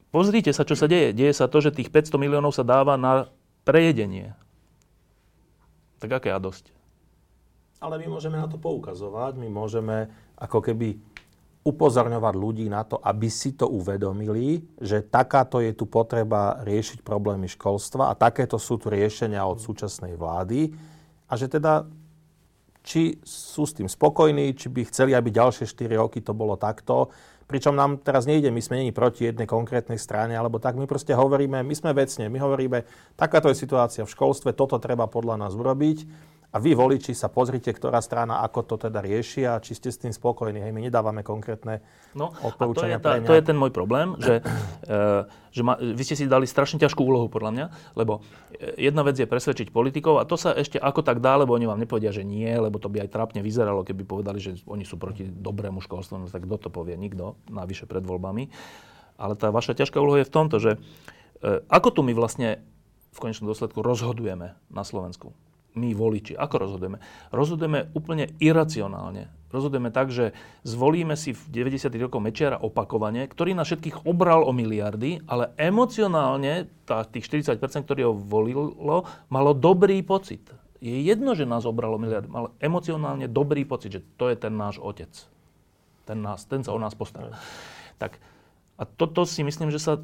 Pozrite sa, čo sa deje. Deje sa to, že tých 500 miliónov sa dáva na prejedenie. Tak aké a dosť? Ale my môžeme na to poukazovať, my môžeme ako keby upozorňovať ľudí na to, aby si to uvedomili, že takáto je tu potreba riešiť problémy školstva a takéto sú tu riešenia od súčasnej vlády. A že teda či sú s tým spokojní, či by chceli, aby ďalšie 4 roky to bolo takto. Pričom nám teraz nejde, my sme není proti jednej konkrétnej strane, alebo tak. My proste hovoríme, my sme vecne, my hovoríme, takáto je situácia v školstve, toto treba podľa nás urobiť a vy, voliči, sa pozrite, ktorá strana ako to teda rieši a či ste s tým spokojní. Hej, my nedávame konkrétne no, odporúčania to je, tá, to je ten môj problém, že, e, že ma, vy ste si dali strašne ťažkú úlohu, podľa mňa, lebo e, jedna vec je presvedčiť politikov a to sa ešte ako tak dá, lebo oni vám nepovedia, že nie, lebo to by aj trápne vyzeralo, keby povedali, že oni sú proti dobrému školstvu, no tak kto to povie? Nikto, navyše pred voľbami. Ale tá vaša ťažká úloha je v tomto, že e, ako tu my vlastne v konečnom dôsledku rozhodujeme na Slovensku my voliči. Ako rozhodujeme? Rozhodujeme úplne iracionálne. Rozhodujeme tak, že zvolíme si v 90. rokoch Mečiara opakovane, ktorý na všetkých obral o miliardy, ale emocionálne tá, tých 40%, ktorí ho volilo, malo dobrý pocit. Je jedno, že nás obralo miliardy, ale emocionálne dobrý pocit, že to je ten náš otec. Ten, nás, ten sa o nás postará. Tak, a toto si myslím, že sa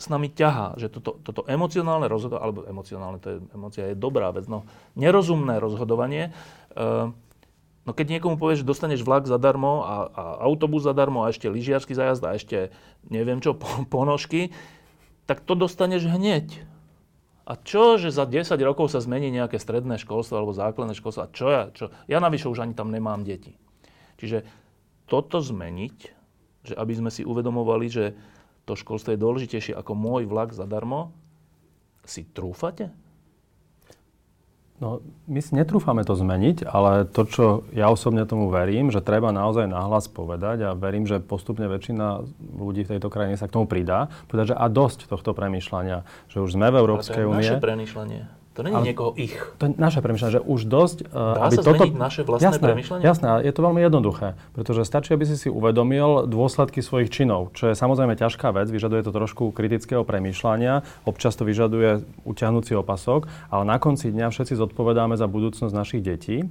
s nami ťahá, že toto, toto emocionálne rozhodovanie, alebo emocionálne, to je, emocia je dobrá vec, no nerozumné rozhodovanie, uh, no keď niekomu povieš, že dostaneš vlak zadarmo a, a autobus zadarmo a ešte lyžiarsky zájazd a ešte neviem čo, ponožky, tak to dostaneš hneď. A čo, že za 10 rokov sa zmení nejaké stredné školstvo alebo základné školstvo? A čo ja? Čo? Ja navyše už ani tam nemám deti. Čiže toto zmeniť, že aby sme si uvedomovali, že to školstvo je dôležitejšie ako môj vlak zadarmo, si trúfate? No, my si netrúfame to zmeniť, ale to, čo ja osobne tomu verím, že treba naozaj nahlas povedať a verím, že postupne väčšina ľudí v tejto krajine sa k tomu pridá, povedať, že a dosť tohto premýšľania, že už sme v Európskej únie. naše premýšľanie. To nie je niekoho ich. To je naše premyšľanie, že už dosť... Uh, Dá aby sa toto... naše vlastné jasné, premyšľanie? Jasné, je to veľmi jednoduché. Pretože stačí, aby si si uvedomil dôsledky svojich činov, čo je samozrejme ťažká vec, vyžaduje to trošku kritického premýšľania, občas to vyžaduje utiahnúci opasok, ale na konci dňa všetci zodpovedáme za budúcnosť našich detí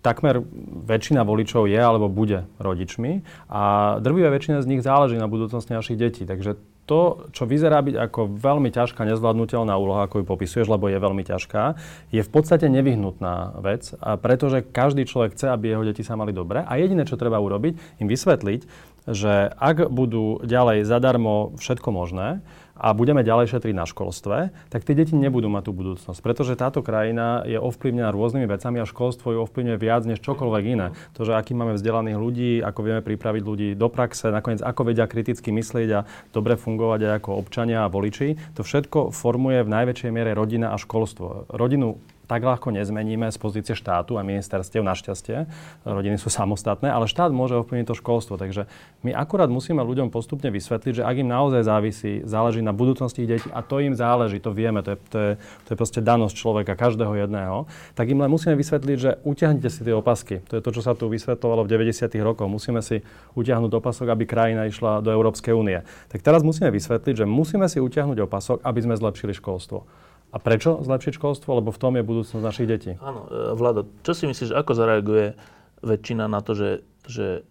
takmer väčšina voličov je alebo bude rodičmi a drvivá väčšina z nich záleží na budúcnosti našich detí. Takže to, čo vyzerá byť ako veľmi ťažká, nezvládnutelná úloha, ako ju popisuješ, lebo je veľmi ťažká, je v podstate nevyhnutná vec, a pretože každý človek chce, aby jeho deti sa mali dobre a jediné, čo treba urobiť, im vysvetliť, že ak budú ďalej zadarmo všetko možné, a budeme ďalej šetriť na školstve, tak tie deti nebudú mať tú budúcnosť. Pretože táto krajina je ovplyvnená rôznymi vecami a školstvo ju ovplyvňuje viac než čokoľvek iné. To, že aký máme vzdelaných ľudí, ako vieme pripraviť ľudí do praxe, nakoniec ako vedia kriticky myslieť a dobre fungovať aj ako občania a voliči, to všetko formuje v najväčšej miere rodina a školstvo. Rodinu tak ľahko nezmeníme z pozície štátu a ministerstiev, našťastie. Rodiny sú samostatné, ale štát môže ovplyvniť to školstvo. Takže my akurát musíme ľuďom postupne vysvetliť, že ak im naozaj závisí, záleží na budúcnosti ich detí a to im záleží, to vieme, to je, to je, to je proste danosť človeka, každého jedného, tak im len musíme vysvetliť, že utiahnite si tie opasky. To je to, čo sa tu vysvetlovalo v 90. rokoch. Musíme si utiahnuť opasok, aby krajina išla do Európskej únie. Tak teraz musíme vysvetliť, že musíme si utiahnuť opasok, aby sme zlepšili školstvo. A prečo zlepšiť školstvo? Lebo v tom je budúcnosť našich detí. Áno, e, Vlado, čo si myslíš, ako zareaguje väčšina na to, že, že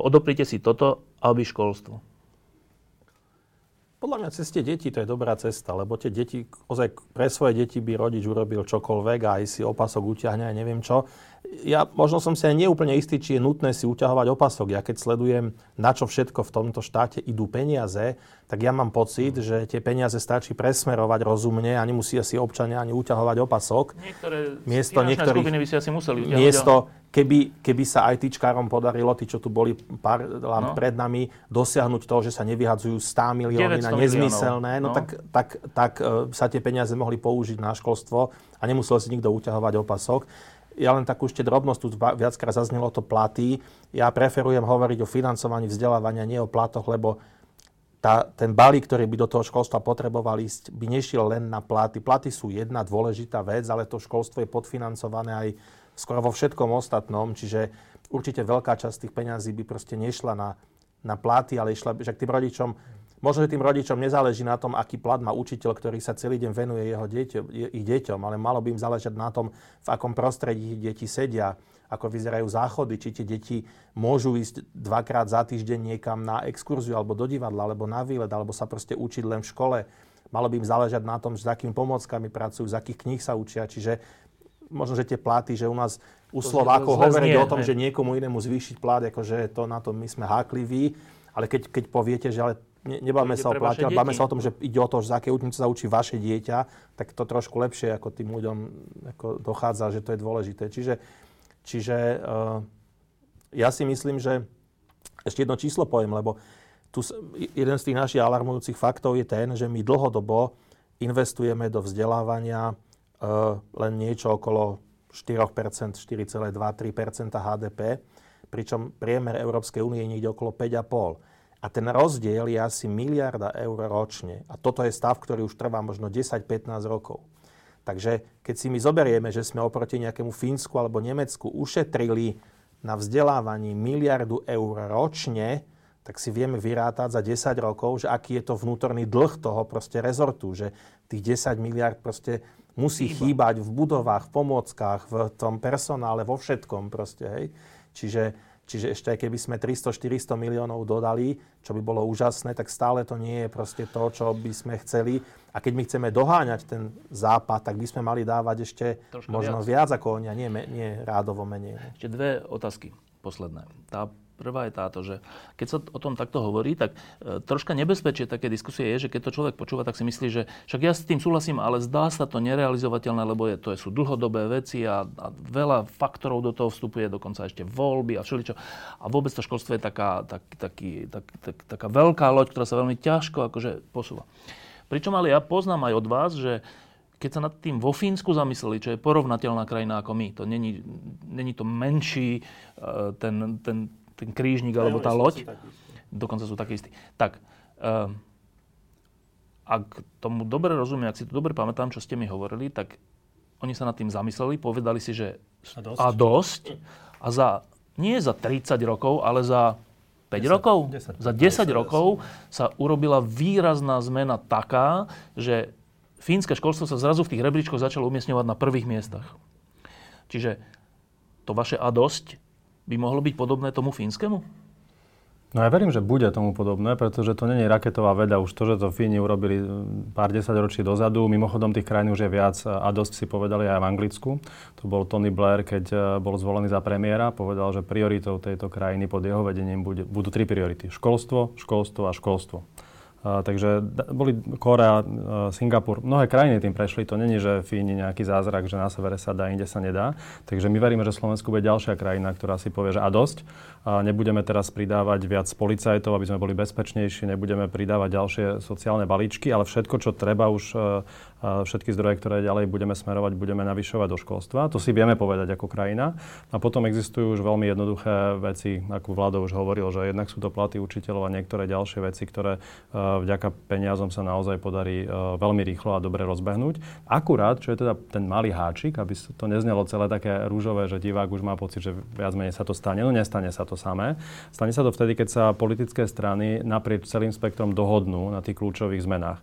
odoprite si toto, aby školstvo? Podľa mňa cez tie deti to je dobrá cesta, lebo tie deti, ozaj pre svoje deti by rodič urobil čokoľvek a aj si opasok utiahne, aj neviem čo. Ja možno som si aj neúplne istý, či je nutné si uťahovať opasok. Ja keď sledujem, na čo všetko v tomto štáte idú peniaze, tak ja mám pocit, že tie peniaze stačí presmerovať rozumne a nemusia si občania ani uťahovať opasok. Niektoré miesto niektorých, skupiny by si asi museli uťahovať. Miesto, keby, keby sa ITčkárom podarilo, tí, čo tu boli pár no. pred nami, dosiahnuť to, že sa nevyhadzujú 100 milióny na nezmyselné, no, no tak, tak, tak uh, sa tie peniaze mohli použiť na školstvo a nemusel si nikto uťahovať opasok. Ja len takú ešte drobnosť, tu viackrát zaznelo to platy. Ja preferujem hovoriť o financovaní vzdelávania, nie o platoch, lebo tá, ten balík, ktorý by do toho školstva potreboval ísť, by nešiel len na platy. Platy sú jedna dôležitá vec, ale to školstvo je podfinancované aj skoro vo všetkom ostatnom, čiže určite veľká časť tých peňazí by proste nešla na, na platy, ale išla, že k tým rodičom, možno, že tým rodičom nezáleží na tom, aký plat má učiteľ, ktorý sa celý deň venuje jeho dieťo, ich deťom, ale malo by im záležať na tom, v akom prostredí deti sedia, ako vyzerajú záchody, či tie deti môžu ísť dvakrát za týždeň niekam na exkurziu, alebo do divadla, alebo na výlet, alebo sa proste učiť len v škole. Malo by im záležať na tom, s akými pomockami pracujú, z akých kníh sa učia. Čiže možno, že tie platy, že u nás u Slovákov hovoriť o tom, ne. že niekomu inému zvýšiť plat, akože to na to my sme hákliví, ale keď, keď poviete, že ale ne, nebáme sa o plate, ale báme sa o tom, že ide o to, že za aké učnice sa učí vaše dieťa, tak to trošku lepšie ako tým ľuďom ako dochádza, že to je dôležité. Čiže, čiže uh, ja si myslím, že ešte jedno číslo poviem, lebo tu jeden z tých našich alarmujúcich faktov je ten, že my dlhodobo investujeme do vzdelávania uh, len niečo okolo 4%, 4,2-3% HDP, pričom priemer Európskej únie je niekde okolo 5,5%. A ten rozdiel je asi miliarda eur ročne. A toto je stav, ktorý už trvá možno 10-15 rokov. Takže keď si my zoberieme, že sme oproti nejakému Fínsku alebo Nemecku ušetrili na vzdelávaní miliardu eur ročne, tak si vieme vyrátať za 10 rokov, že aký je to vnútorný dlh toho proste rezortu, že tých 10 miliard proste musí Chýba. chýbať v budovách, v pomôckach, v tom personále, vo všetkom proste, hej. Čiže, čiže ešte aj keby sme 300-400 miliónov dodali, čo by bolo úžasné, tak stále to nie je proste to, čo by sme chceli. A keď my chceme doháňať ten západ, tak by sme mali dávať ešte Troška možno viac, viac ako oni, a nie, nie rádovo menej. Ešte dve otázky posledné. Tá Prvá je táto, že keď sa o tom takto hovorí, tak e, troška nebezpečie také diskusie je, že keď to človek počúva, tak si myslí, že však ja s tým súhlasím, ale zdá sa to nerealizovateľné, lebo je, to sú dlhodobé veci a, a veľa faktorov do toho vstupuje, dokonca ešte voľby a všeličo. A vôbec to školstvo je taká, tak, taký, tak, tak, taká veľká loď, ktorá sa veľmi ťažko akože posúva. Pričom ale ja poznám aj od vás, že keď sa nad tým vo Fínsku zamysleli, čo je porovnateľná krajina ako my, to není, není to menší e, ten, ten, ten krížnik alebo tá loď. Dokonca sú takí istí. Tak, uh, ak tomu dobre rozumiem, ak si to dobre pamätám, čo ste mi hovorili, tak oni sa nad tým zamysleli, povedali si, že a dosť. A, dosť, a za, nie za 30 rokov, ale za 5 10, rokov? 10, za 10 10 rokov sa urobila výrazná zmena taká, že fínske školstvo sa zrazu v tých rebríčkoch začalo umiestňovať na prvých miestach. Čiže to vaše a dosť by mohlo byť podobné tomu fínskemu? No ja verím, že bude tomu podobné, pretože to je raketová veda. Už to, že to Fíni urobili pár desať ročí dozadu, mimochodom tých krajín už je viac a dosť si povedali aj v Anglicku. To bol Tony Blair, keď e, bol zvolený za premiéra, povedal, že prioritou tejto krajiny pod jeho vedením budú tri priority. Školstvo, školstvo a školstvo. Takže boli Korea, Singapur, mnohé krajiny tým prešli. To není, že Fíni nejaký zázrak, že na severe sa dá, inde sa nedá. Takže my veríme, že Slovensku bude ďalšia krajina, ktorá si povie, že a dosť. Nebudeme teraz pridávať viac policajtov, aby sme boli bezpečnejší, nebudeme pridávať ďalšie sociálne balíčky, ale všetko, čo treba už všetky zdroje, ktoré ďalej budeme smerovať, budeme navyšovať do školstva. To si vieme povedať ako krajina. A potom existujú už veľmi jednoduché veci, ako vláda už hovoril, že jednak sú to platy učiteľov a niektoré ďalšie veci, ktoré e, vďaka peniazom sa naozaj podarí e, veľmi rýchlo a dobre rozbehnúť. Akurát, čo je teda ten malý háčik, aby to neznelo celé také rúžové, že divák už má pocit, že viac menej sa to stane. No nestane sa to samé. Stane sa to vtedy, keď sa politické strany naprieč celým spektrom dohodnú na tých kľúčových zmenách.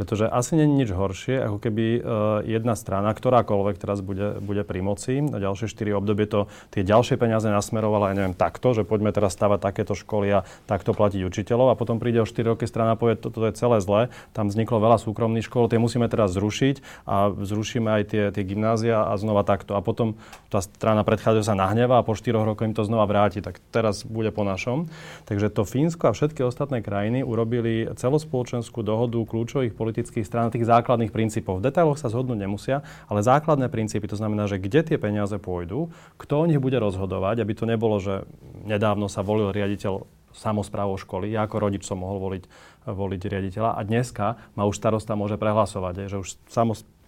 Pretože asi nie je nič horšie, ako keby uh, jedna strana, ktorákoľvek teraz bude, bude pri moci, na ďalšie 4 obdobie to tie ďalšie peniaze nasmerovala, ja neviem, takto, že poďme teraz stavať takéto školy a takto platiť učiteľov a potom príde o 4 roky strana a povie, toto je celé zlé, tam vzniklo veľa súkromných škôl, tie musíme teraz zrušiť a zrušíme aj tie, tie gymnázia a znova takto. A potom tá strana predchádza sa nahneva a po 4 rokoch im to znova vráti. Tak teraz bude po našom. Takže to Fínsko a všetky ostatné krajiny urobili celospoločenskú dohodu kľúčových politických strán tých základných princípov. V detailoch sa zhodnúť nemusia, ale základné princípy, to znamená, že kde tie peniaze pôjdu, kto o nich bude rozhodovať, aby to nebolo, že nedávno sa volil riaditeľ samozprávou školy. Ja ako rodič som mohol voliť, voliť riaditeľa a dneska ma už starosta môže prehlasovať, že už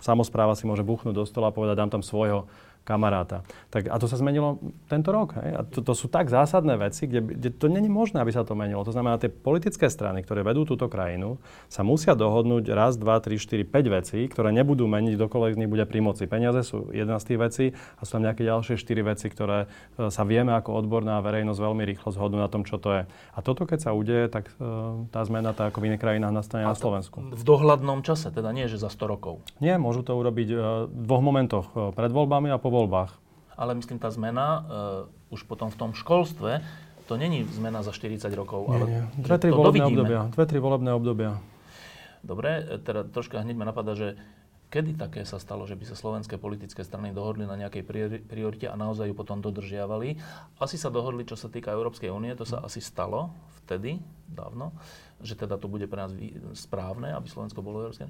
samozpráva si môže buchnúť do stola a povedať, dám tam svojho kamaráta. Tak, a to sa zmenilo tento rok. Hej? A to, to sú tak zásadné veci, kde, kde to není možné, aby sa to menilo. To znamená, tie politické strany, ktoré vedú túto krajinu, sa musia dohodnúť raz, dva, tri, štyri, päť vecí, ktoré nebudú meniť, dokoľvek z nich bude pri moci. Peniaze sú jedna z tých vecí a sú tam nejaké ďalšie štyri veci, ktoré e, sa vieme ako odborná verejnosť veľmi rýchlo zhodnú na tom, čo to je. A toto, keď sa udeje, tak e, tá zmena, tá ako v iných krajinách, nastane na Slovensku. V dohľadnom čase, teda nie, že za 100 rokov. Nie, môžu to urobiť e, v dvoch momentoch. Pred voľbami a po voľbách. Ale myslím, tá zmena uh, už potom v tom školstve, to není zmena za 40 rokov, nie, ale nie. Dve, tri volebné obdobia. Dve, tri volebné obdobia. Dobre, e, teda troška hneď ma napadá, že kedy také sa stalo, že by sa slovenské politické strany dohodli na nejakej priorite a naozaj ju potom dodržiavali. Asi sa dohodli, čo sa týka Európskej únie, to sa asi stalo vtedy, dávno, že teda to bude pre nás správne, aby Slovensko bolo Európske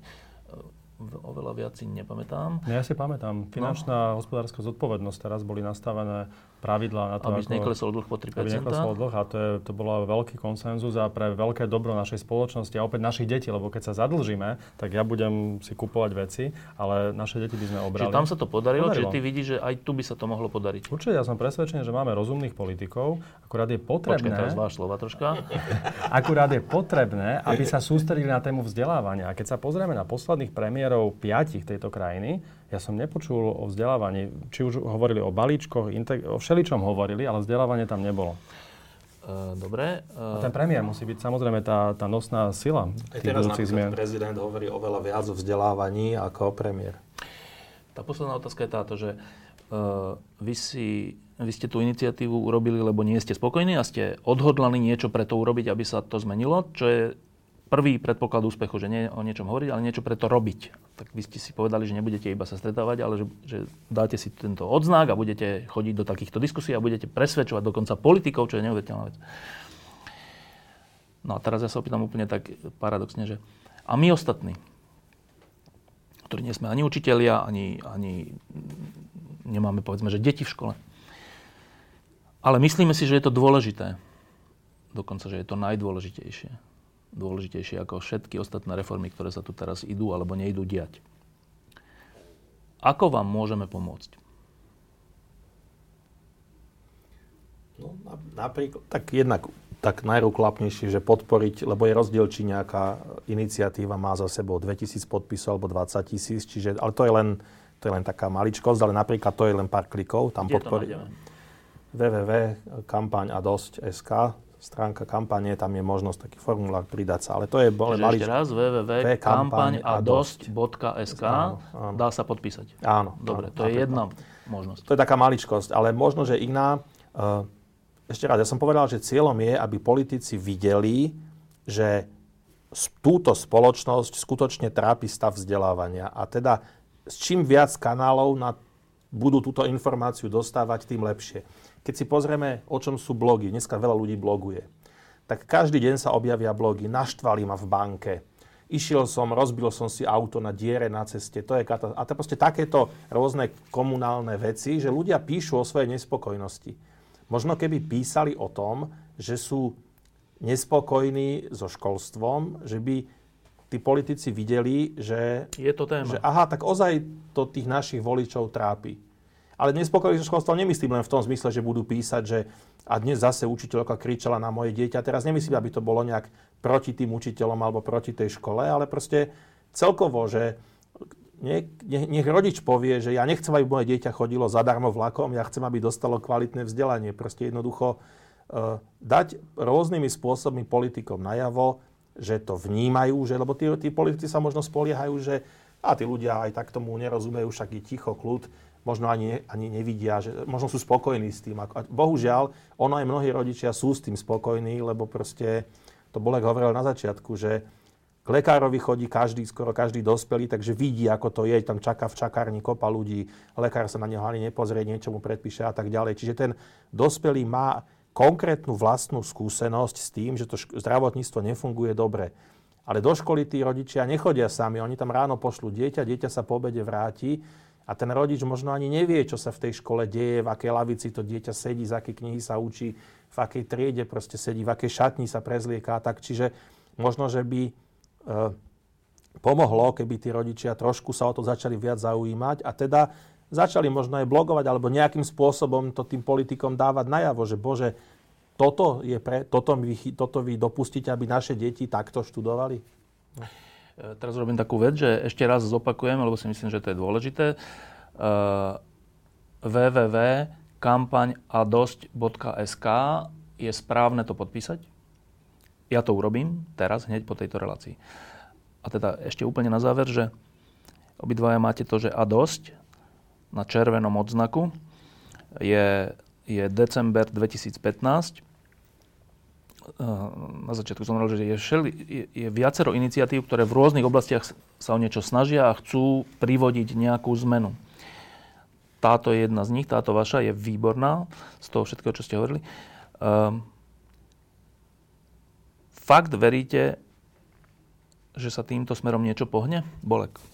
oveľa viac si nepamätám. Ja si pamätám. Finančná no. hospodárska zodpovednosť teraz boli nastavené pravidlá na to, aby ako, neklesol dlh po 3%. Aby neklesol dlh a to, je, to bolo veľký konsenzus a pre veľké dobro našej spoločnosti a opäť našich detí, lebo keď sa zadlžíme, tak ja budem si kupovať veci, ale naše deti by sme obrali. Čiže tam sa to podarilo, podarilo. čiže ty vidíš, že aj tu by sa to mohlo podariť. Určite, ja som presvedčený, že máme rozumných politikov, akurát je potrebné... Počkaj, teraz váš slova troška. akurát je potrebné, aby sa sústredili na tému vzdelávania. A keď sa pozrieme na posledných premiérov piatich tejto krajiny, ja som nepočul o vzdelávaní. Či už hovorili o balíčkoch, integ- o všeličom hovorili, ale vzdelávanie tam nebolo. Uh, dobre. Uh, a ten premiér musí byť samozrejme tá, tá nosná sila Aj teraz zmien. prezident hovorí oveľa viac o vzdelávaní ako o premiér. Tá posledná otázka je táto, že uh, vy, si, vy ste tú iniciatívu urobili, lebo nie ste spokojní a ste odhodlani niečo pre to urobiť, aby sa to zmenilo, čo je prvý predpoklad úspechu, že nie o niečom hovoriť, ale niečo preto robiť. Tak vy ste si povedali, že nebudete iba sa stretávať, ale že, že dáte si tento odznak a budete chodiť do takýchto diskusí a budete presvedčovať dokonca politikov, čo je neuveriteľná vec. No a teraz ja sa opýtam úplne tak paradoxne, že a my ostatní, ktorí nie sme ani učitelia, ani, ani nemáme povedzme, že deti v škole, ale myslíme si, že je to dôležité. Dokonca, že je to najdôležitejšie dôležitejšie ako všetky ostatné reformy, ktoré sa tu teraz idú alebo neidú diať. Ako vám môžeme pomôcť? No, napríklad, tak jednak tak najruklapnejšie, že podporiť, lebo je rozdiel, či nejaká iniciatíva má za sebou 2000 podpisov alebo 20 tisíc, čiže, ale to je len, to je len taká maličkosť, ale napríklad to je len pár klikov, tam podporiť www.kampaň.a.dosť.sk stránka kampane, tam je možnosť taký formulár pridať sa. Ale to je bole maličko. Ešte raz www.kampaň.a.sk Dá sa podpísať. Áno. Dobre, áno, to je jedna možnosť. To je taká maličkosť, ale možno, že iná. Uh, ešte raz, ja som povedal, že cieľom je, aby politici videli, že túto spoločnosť skutočne trápi stav vzdelávania. A teda s čím viac kanálov na, budú túto informáciu dostávať, tým lepšie. Keď si pozrieme, o čom sú blogy, dneska veľa ľudí bloguje, tak každý deň sa objavia blogy, naštvali ma v banke, išiel som, rozbil som si auto na diere na ceste, to je kata- A to proste takéto rôzne komunálne veci, že ľudia píšu o svojej nespokojnosti. Možno keby písali o tom, že sú nespokojní so školstvom, že by tí politici videli, že... Je to téma. Že, aha, tak ozaj to tých našich voličov trápi. Ale nespokojní so školstvom nemyslím len v tom zmysle, že budú písať, že a dnes zase učiteľka kričala na moje dieťa. Teraz nemyslím, aby to bolo nejak proti tým učiteľom alebo proti tej škole, ale proste celkovo, že nech, nech, rodič povie, že ja nechcem, aby moje dieťa chodilo zadarmo vlakom, ja chcem, aby dostalo kvalitné vzdelanie. Proste jednoducho uh, dať rôznymi spôsobmi politikom najavo, že to vnímajú, že, lebo tí, tí politici sa možno spoliehajú, že a tí ľudia aj tak tomu nerozumejú, však je ticho, kľud možno ani, ani nevidia, že možno sú spokojní s tým. A bohužiaľ, ono aj mnohí rodičia sú s tým spokojní, lebo proste, to Bolek hovoril na začiatku, že k lekárovi chodí každý, skoro každý dospelý, takže vidí, ako to je, tam čaká v čakárni kopa ľudí, lekár sa na neho ani nepozrie, niečo mu predpíše a tak ďalej. Čiže ten dospelý má konkrétnu vlastnú skúsenosť s tým, že to zdravotníctvo nefunguje dobre. Ale do školy tí rodičia nechodia sami, oni tam ráno pošlú dieťa, dieťa sa po obede vráti a ten rodič možno ani nevie, čo sa v tej škole deje, v akej lavici to dieťa sedí, z akej knihy sa učí, v akej triede proste sedí, v akej šatni sa prezlieká. Tak čiže možno, že by e, pomohlo, keby tí rodičia trošku sa o to začali viac zaujímať a teda začali možno aj blogovať alebo nejakým spôsobom to tým politikom dávať najavo, že bože, toto, je pre, toto, vy, toto vy dopustíte, aby naše deti takto študovali? No. E, teraz robím takú vec, že ešte raz zopakujem, lebo si myslím, že to je dôležité. Uh, www.kampaňadosť.sk je správne to podpísať. Ja to urobím teraz, hneď po tejto relácii. A teda ešte úplne na záver, že obidvaja máte to, že a dosť na červenom odznaku je, je december 2015 Eh, na začiatku som hovoril, že je, všeli, je, je viacero iniciatív, ktoré v rôznych oblastiach sa o niečo snažia a chcú privodiť nejakú zmenu. Táto je jedna z nich, táto vaša je výborná z toho všetkého, čo ste hovorili. Um, fakt veríte, že sa týmto smerom niečo pohne? Bolek.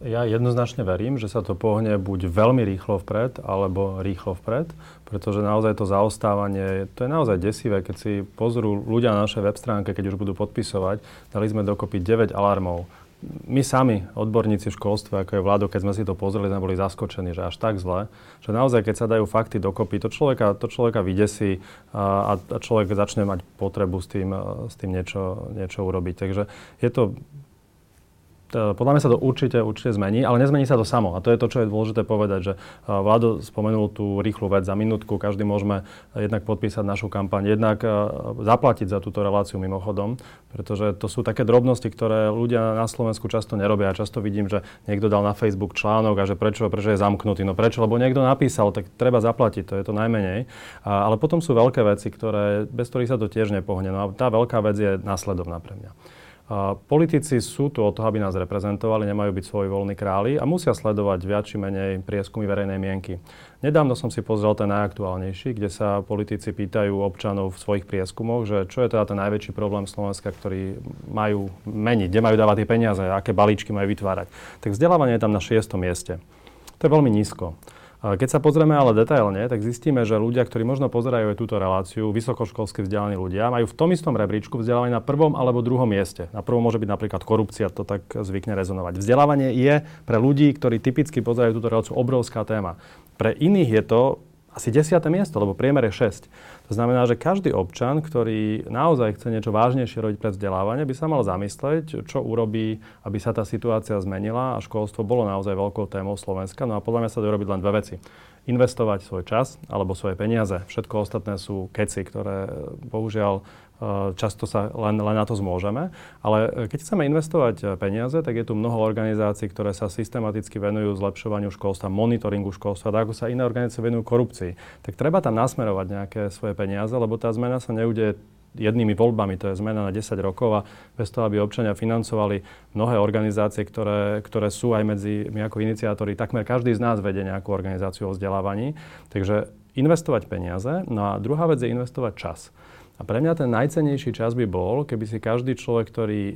Ja jednoznačne verím, že sa to pohne buď veľmi rýchlo vpred, alebo rýchlo vpred, pretože naozaj to zaostávanie, to je naozaj desivé, keď si pozrú ľudia na našej web stránke, keď už budú podpisovať, dali sme dokopy 9 alarmov. My sami, odborníci v školstve, ako je vládo, keď sme si to pozreli, sme boli zaskočení, že až tak zle, že naozaj, keď sa dajú fakty dokopy, to človeka, to človeka vydesí a, a človek začne mať potrebu s tým, s tým niečo, niečo urobiť. Takže je to podľa mňa sa to určite, určite zmení, ale nezmení sa to samo. A to je to, čo je dôležité povedať, že e, Vlado spomenul tú rýchlu vec za minútku, každý môžeme jednak podpísať našu kampaň, jednak e, zaplatiť za túto reláciu mimochodom, pretože to sú také drobnosti, ktoré ľudia na Slovensku často nerobia. Ja často vidím, že niekto dal na Facebook článok a že prečo, prečo je zamknutý. No prečo? Lebo niekto napísal, tak treba zaplatiť, to je to najmenej. Ale potom sú veľké veci, ktoré, bez ktorých sa to tiež nepohne. No a tá veľká vec je následovná pre mňa. Politici sú tu o to, aby nás reprezentovali, nemajú byť svoji voľní králi a musia sledovať viac či menej prieskumy verejnej mienky. Nedávno som si pozrel ten najaktuálnejší, kde sa politici pýtajú občanov v svojich prieskumoch, že čo je teda ten najväčší problém Slovenska, ktorý majú meniť, kde majú dávať tie peniaze, aké balíčky majú vytvárať. Tak vzdelávanie je tam na šiestom mieste. To je veľmi nízko. Keď sa pozrieme ale detailne, tak zistíme, že ľudia, ktorí možno pozerajú aj túto reláciu, vysokoškolsky vzdelaní ľudia, majú v tom istom rebríčku vzdelávanie na prvom alebo druhom mieste. Na prvom môže byť napríklad korupcia, to tak zvykne rezonovať. Vzdelávanie je pre ľudí, ktorí typicky pozerajú túto reláciu, obrovská téma. Pre iných je to asi desiate miesto, lebo priemer je 6. To znamená, že každý občan, ktorý naozaj chce niečo vážnejšie robiť pre vzdelávanie, by sa mal zamyslieť, čo urobí, aby sa tá situácia zmenila a školstvo bolo naozaj veľkou témou Slovenska. No a podľa mňa sa to robiť len dve veci. Investovať svoj čas alebo svoje peniaze. Všetko ostatné sú keci, ktoré bohužiaľ často sa len, len na to zmôžeme. Ale eh, keď chceme investovať eh, peniaze, tak je tu mnoho organizácií, ktoré sa systematicky venujú zlepšovaniu školstva, monitoringu školstva, tak ako sa iné organizácie venujú korupcii. Tak treba tam nasmerovať nejaké svoje peniaze, lebo tá zmena sa neudeje jednými voľbami, to je zmena na 10 rokov a bez toho, aby občania financovali mnohé organizácie, ktoré, ktoré sú aj medzi my ako iniciátori, takmer každý z nás vedie nejakú organizáciu o vzdelávaní. Takže investovať peniaze. No a druhá vec je investovať čas. A pre mňa ten najcenejší čas by bol, keby si každý človek, ktorý e,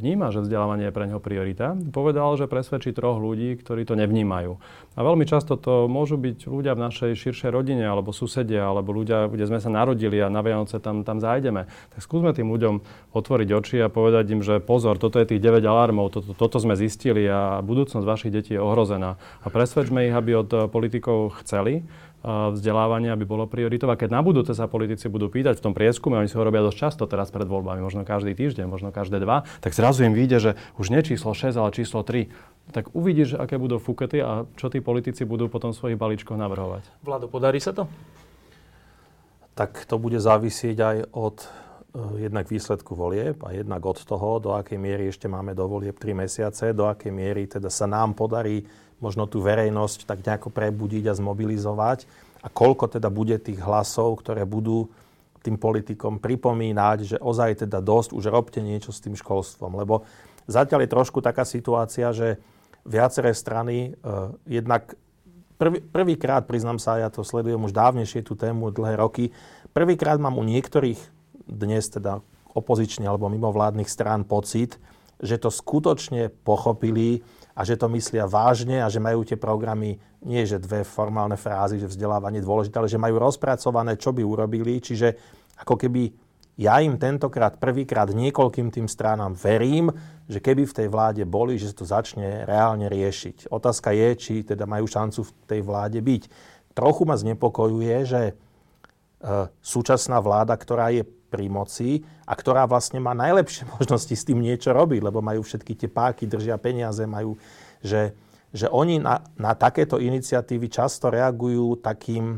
vníma, že vzdelávanie je pre neho priorita, povedal, že presvedčí troch ľudí, ktorí to nevnímajú. A veľmi často to môžu byť ľudia v našej širšej rodine, alebo susedia, alebo ľudia, kde sme sa narodili a na Vianoce tam, tam zájdeme. Tak skúsme tým ľuďom otvoriť oči a povedať im, že pozor, toto je tých 9 alarmov, toto, toto sme zistili a budúcnosť vašich detí je ohrozená. A presvedčme ich, aby od politikov chceli, vzdelávanie, aby bolo prioritou. A keď na budúce sa politici budú pýtať v tom prieskume, oni si ho robia dosť často teraz pred voľbami, možno každý týždeň, možno každé dva, tak zrazu im vyjde, že už nie číslo 6, ale číslo 3. Tak uvidíš, aké budú fukety a čo tí politici budú potom v svojich balíčkoch navrhovať. Vlado, podarí sa to? Tak to bude závisieť aj od uh, jednak výsledku volieb a jednak od toho, do akej miery ešte máme do volieb 3 mesiace, do akej miery teda sa nám podarí možno tú verejnosť tak nejako prebudiť a zmobilizovať a koľko teda bude tých hlasov, ktoré budú tým politikom pripomínať, že ozaj teda dosť, už robte niečo s tým školstvom. Lebo zatiaľ je trošku taká situácia, že viaceré strany uh, jednak prvý, prvýkrát, priznám sa, ja to sledujem už dávnejšie tú tému, dlhé roky, prvýkrát mám u niektorých dnes teda opozične alebo mimovládnych strán pocit, že to skutočne pochopili, a že to myslia vážne a že majú tie programy nie že dve formálne frázy, že vzdelávanie je dôležité, ale že majú rozpracované, čo by urobili. Čiže ako keby ja im tentokrát prvýkrát niekoľkým tým stranám verím, že keby v tej vláde boli, že sa to začne reálne riešiť. Otázka je, či teda majú šancu v tej vláde byť. Trochu ma znepokojuje, že e, súčasná vláda, ktorá je pri moci a ktorá vlastne má najlepšie možnosti s tým niečo robiť, lebo majú všetky tie páky, držia peniaze, majú, že, že oni na, na takéto iniciatívy často reagujú takým,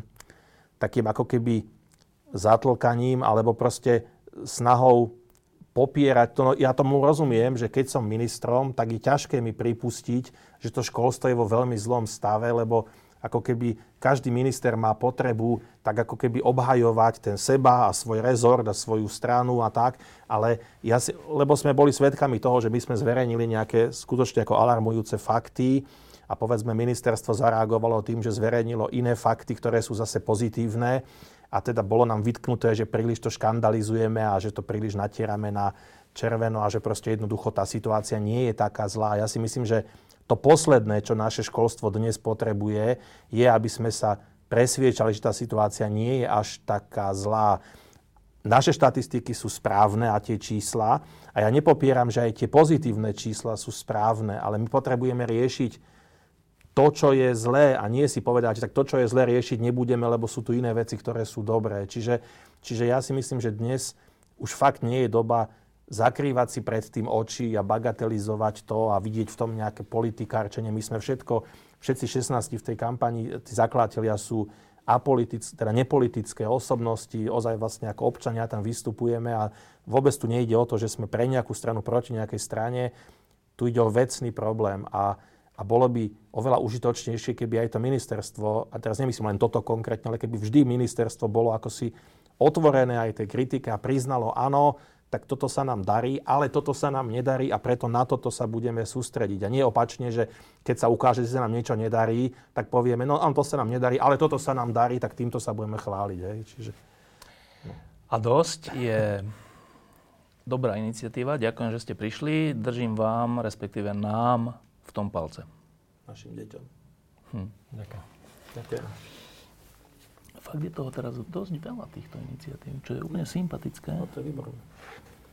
takým ako keby zatlkaním alebo proste snahou popierať to. No, ja tomu rozumiem, že keď som ministrom, tak je ťažké mi pripustiť, že to školstvo je vo veľmi zlom stave, lebo ako keby každý minister má potrebu tak ako keby obhajovať ten seba a svoj rezort a svoju stranu a tak, ale ja si, lebo sme boli svedkami toho, že my sme zverejnili nejaké skutočne ako alarmujúce fakty a povedzme ministerstvo zareagovalo tým, že zverejnilo iné fakty, ktoré sú zase pozitívne a teda bolo nám vytknuté, že príliš to škandalizujeme a že to príliš natierame na červeno a že proste jednoducho tá situácia nie je taká zlá. Ja si myslím, že to posledné, čo naše školstvo dnes potrebuje, je, aby sme sa presviečali, že tá situácia nie je až taká zlá. Naše štatistiky sú správne a tie čísla, a ja nepopieram, že aj tie pozitívne čísla sú správne, ale my potrebujeme riešiť to, čo je zlé a nie si povedať, že tak to, čo je zlé, riešiť nebudeme, lebo sú tu iné veci, ktoré sú dobré. Čiže, čiže ja si myslím, že dnes už fakt nie je doba zakrývať si pred tým oči a bagatelizovať to a vidieť v tom nejaké politikárčenie. My sme všetko, všetci 16 v tej kampani, tí zakladatelia sú apolitické, teda nepolitické osobnosti, ozaj vlastne ako občania tam vystupujeme a vôbec tu nejde o to, že sme pre nejakú stranu proti nejakej strane. Tu ide o vecný problém a, a bolo by oveľa užitočnejšie, keby aj to ministerstvo, a teraz nemyslím len toto konkrétne, ale keby vždy ministerstvo bolo ako si otvorené aj tej kritike a priznalo, áno, tak toto sa nám darí, ale toto sa nám nedarí a preto na toto sa budeme sústrediť. A nie opačne, že keď sa ukáže, že sa nám niečo nedarí, tak povieme, no to sa nám nedarí, ale toto sa nám darí, tak týmto sa budeme chváliť. Hej. Čiže, no. A dosť je dobrá iniciatíva. Ďakujem, že ste prišli. Držím vám, respektíve nám, v tom palce. Našim deťom. Hm. Ďakujem. Ďakujem. Fakt je toho teraz dosť veľa týchto iniciatív, čo je úplne sympatické. No to je výborné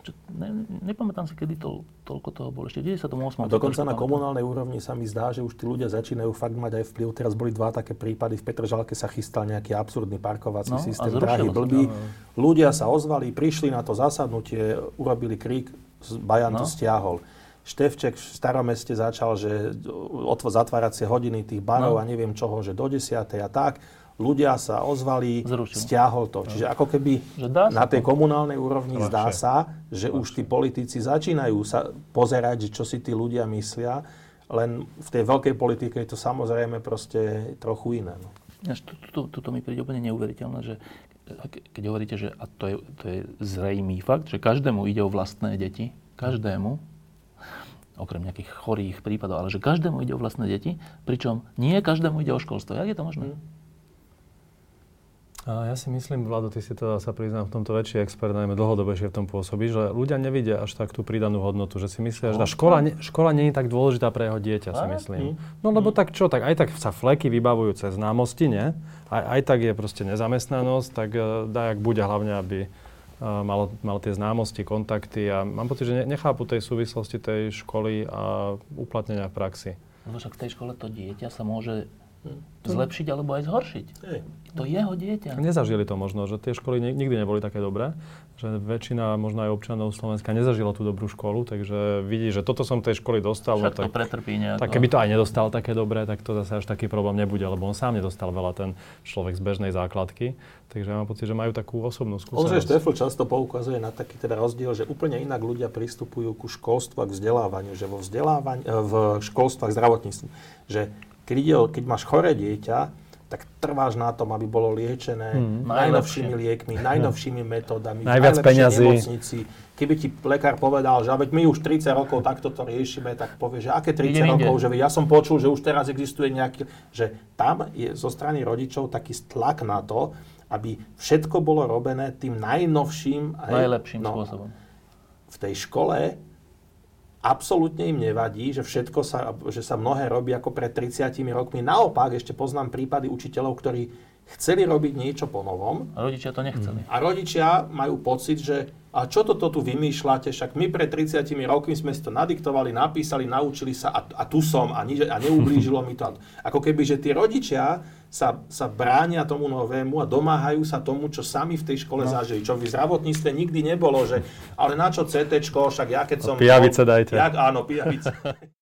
čo, ne, nepamätám si, kedy to, toľko toho bolo. Ešte 98. A dokonca na komunálnej úrovni sa mi zdá, že už tí ľudia začínajú fakt mať aj vplyv. Teraz boli dva také prípady. V Petržalke sa chystal nejaký absurdný parkovací no, systém, drahý, blbý. No, Ľudia sa ozvali, prišli na to zasadnutie, urobili krík, Bajan no. to stiahol. Števček v staromeste začal, že zatváracie hodiny tých barov no. a neviem čoho, že do 10. a tak ľudia sa ozvali, Zrušil. stiahol to. Čiže ako keby na tej komunálnej úrovni Ľahšie. zdá sa, že Ľahšie. už tí politici začínajú sa pozerať, že čo si tí ľudia myslia, len v tej veľkej politike je to samozrejme proste trochu iné. No. Toto mi príde úplne neuveriteľné, že keď hovoríte, že a to je, to je zrejmý fakt, že každému ide o vlastné deti, každému, okrem nejakých chorých prípadov, ale že každému ide o vlastné deti, pričom nie každému ide o školstvo. Jak je to možné? Mm. A ja si myslím, Vlado, ty si teda sa priznám v tomto väčší expert, najmä dlhodobejšie v tom pôsobí, že ľudia nevidia až tak tú pridanú hodnotu, že si myslia, že tá škola, ne, škola nie je tak dôležitá pre jeho dieťa, si myslím. No lebo tak čo, tak aj tak sa fleky vybavujú cez známosti, nie? Aj, aj tak je proste nezamestnanosť, tak uh, daj, ak bude hlavne, aby uh, mal, mal tie známosti, kontakty a mám pocit, že nechápu tej súvislosti tej školy a uplatnenia v praxi. Lebo však v tej škole to dieťa sa môže zlepšiť alebo aj zhoršiť. Hej. To jeho dieťa. Nezažili to možno, že tie školy ni- nikdy neboli také dobré, že väčšina možno aj občanov Slovenska nezažila tú dobrú školu, takže vidí, že toto som tej školy dostal, no Však to tak, pretrpí nejako. tak keby to aj nedostal také dobré, tak to zase až taký problém nebude, lebo on sám nedostal veľa ten človek z bežnej základky, takže ja mám pocit, že majú takú osobnú Ondřej skúsenosť. Štefl často poukazuje na taký teda rozdiel, že úplne inak ľudia pristupujú ku školstvu a k vzdelávaniu, že vo vzdelávaní, eh, v školstve a zdravotníctvu, že keď, ide, o- keď máš choré dieťa, tak trváš na tom, aby bolo liečené Mm. najnovšími liekmi, najnovšími metódami, Najviac peňazí. nemocnici. Keby ti lekár povedal, že "A veď my už 30 rokov takto to riešime, tak povie, že aké 30 Idem inde. rokov, že veď ja som počul, že už teraz existuje nejaký, že tam je zo strany rodičov taký tlak na to, aby všetko bolo robené tým najnovším aj- Najlepším no, spôsobom. v tej škole absolútne im nevadí, že všetko sa, že sa mnohé robí ako pred 30 rokmi. Naopak, ešte poznám prípady učiteľov, ktorí chceli robiť niečo po novom A rodičia to nechceli. a rodičia majú pocit, že a čo toto tu vymýšľate, však my pred 30 rokmi sme si to nadiktovali, napísali, naučili sa a, a tu som a, nič, a neublížilo mi to. Ako keby, že tí rodičia sa, sa bránia tomu novému a domáhajú sa tomu, čo sami v tej škole no. zažili. Čo v zdravotníctve nikdy nebolo, že ale na čo CT, však ja keď som... Pijavice dajte. Ja, áno, pijavice.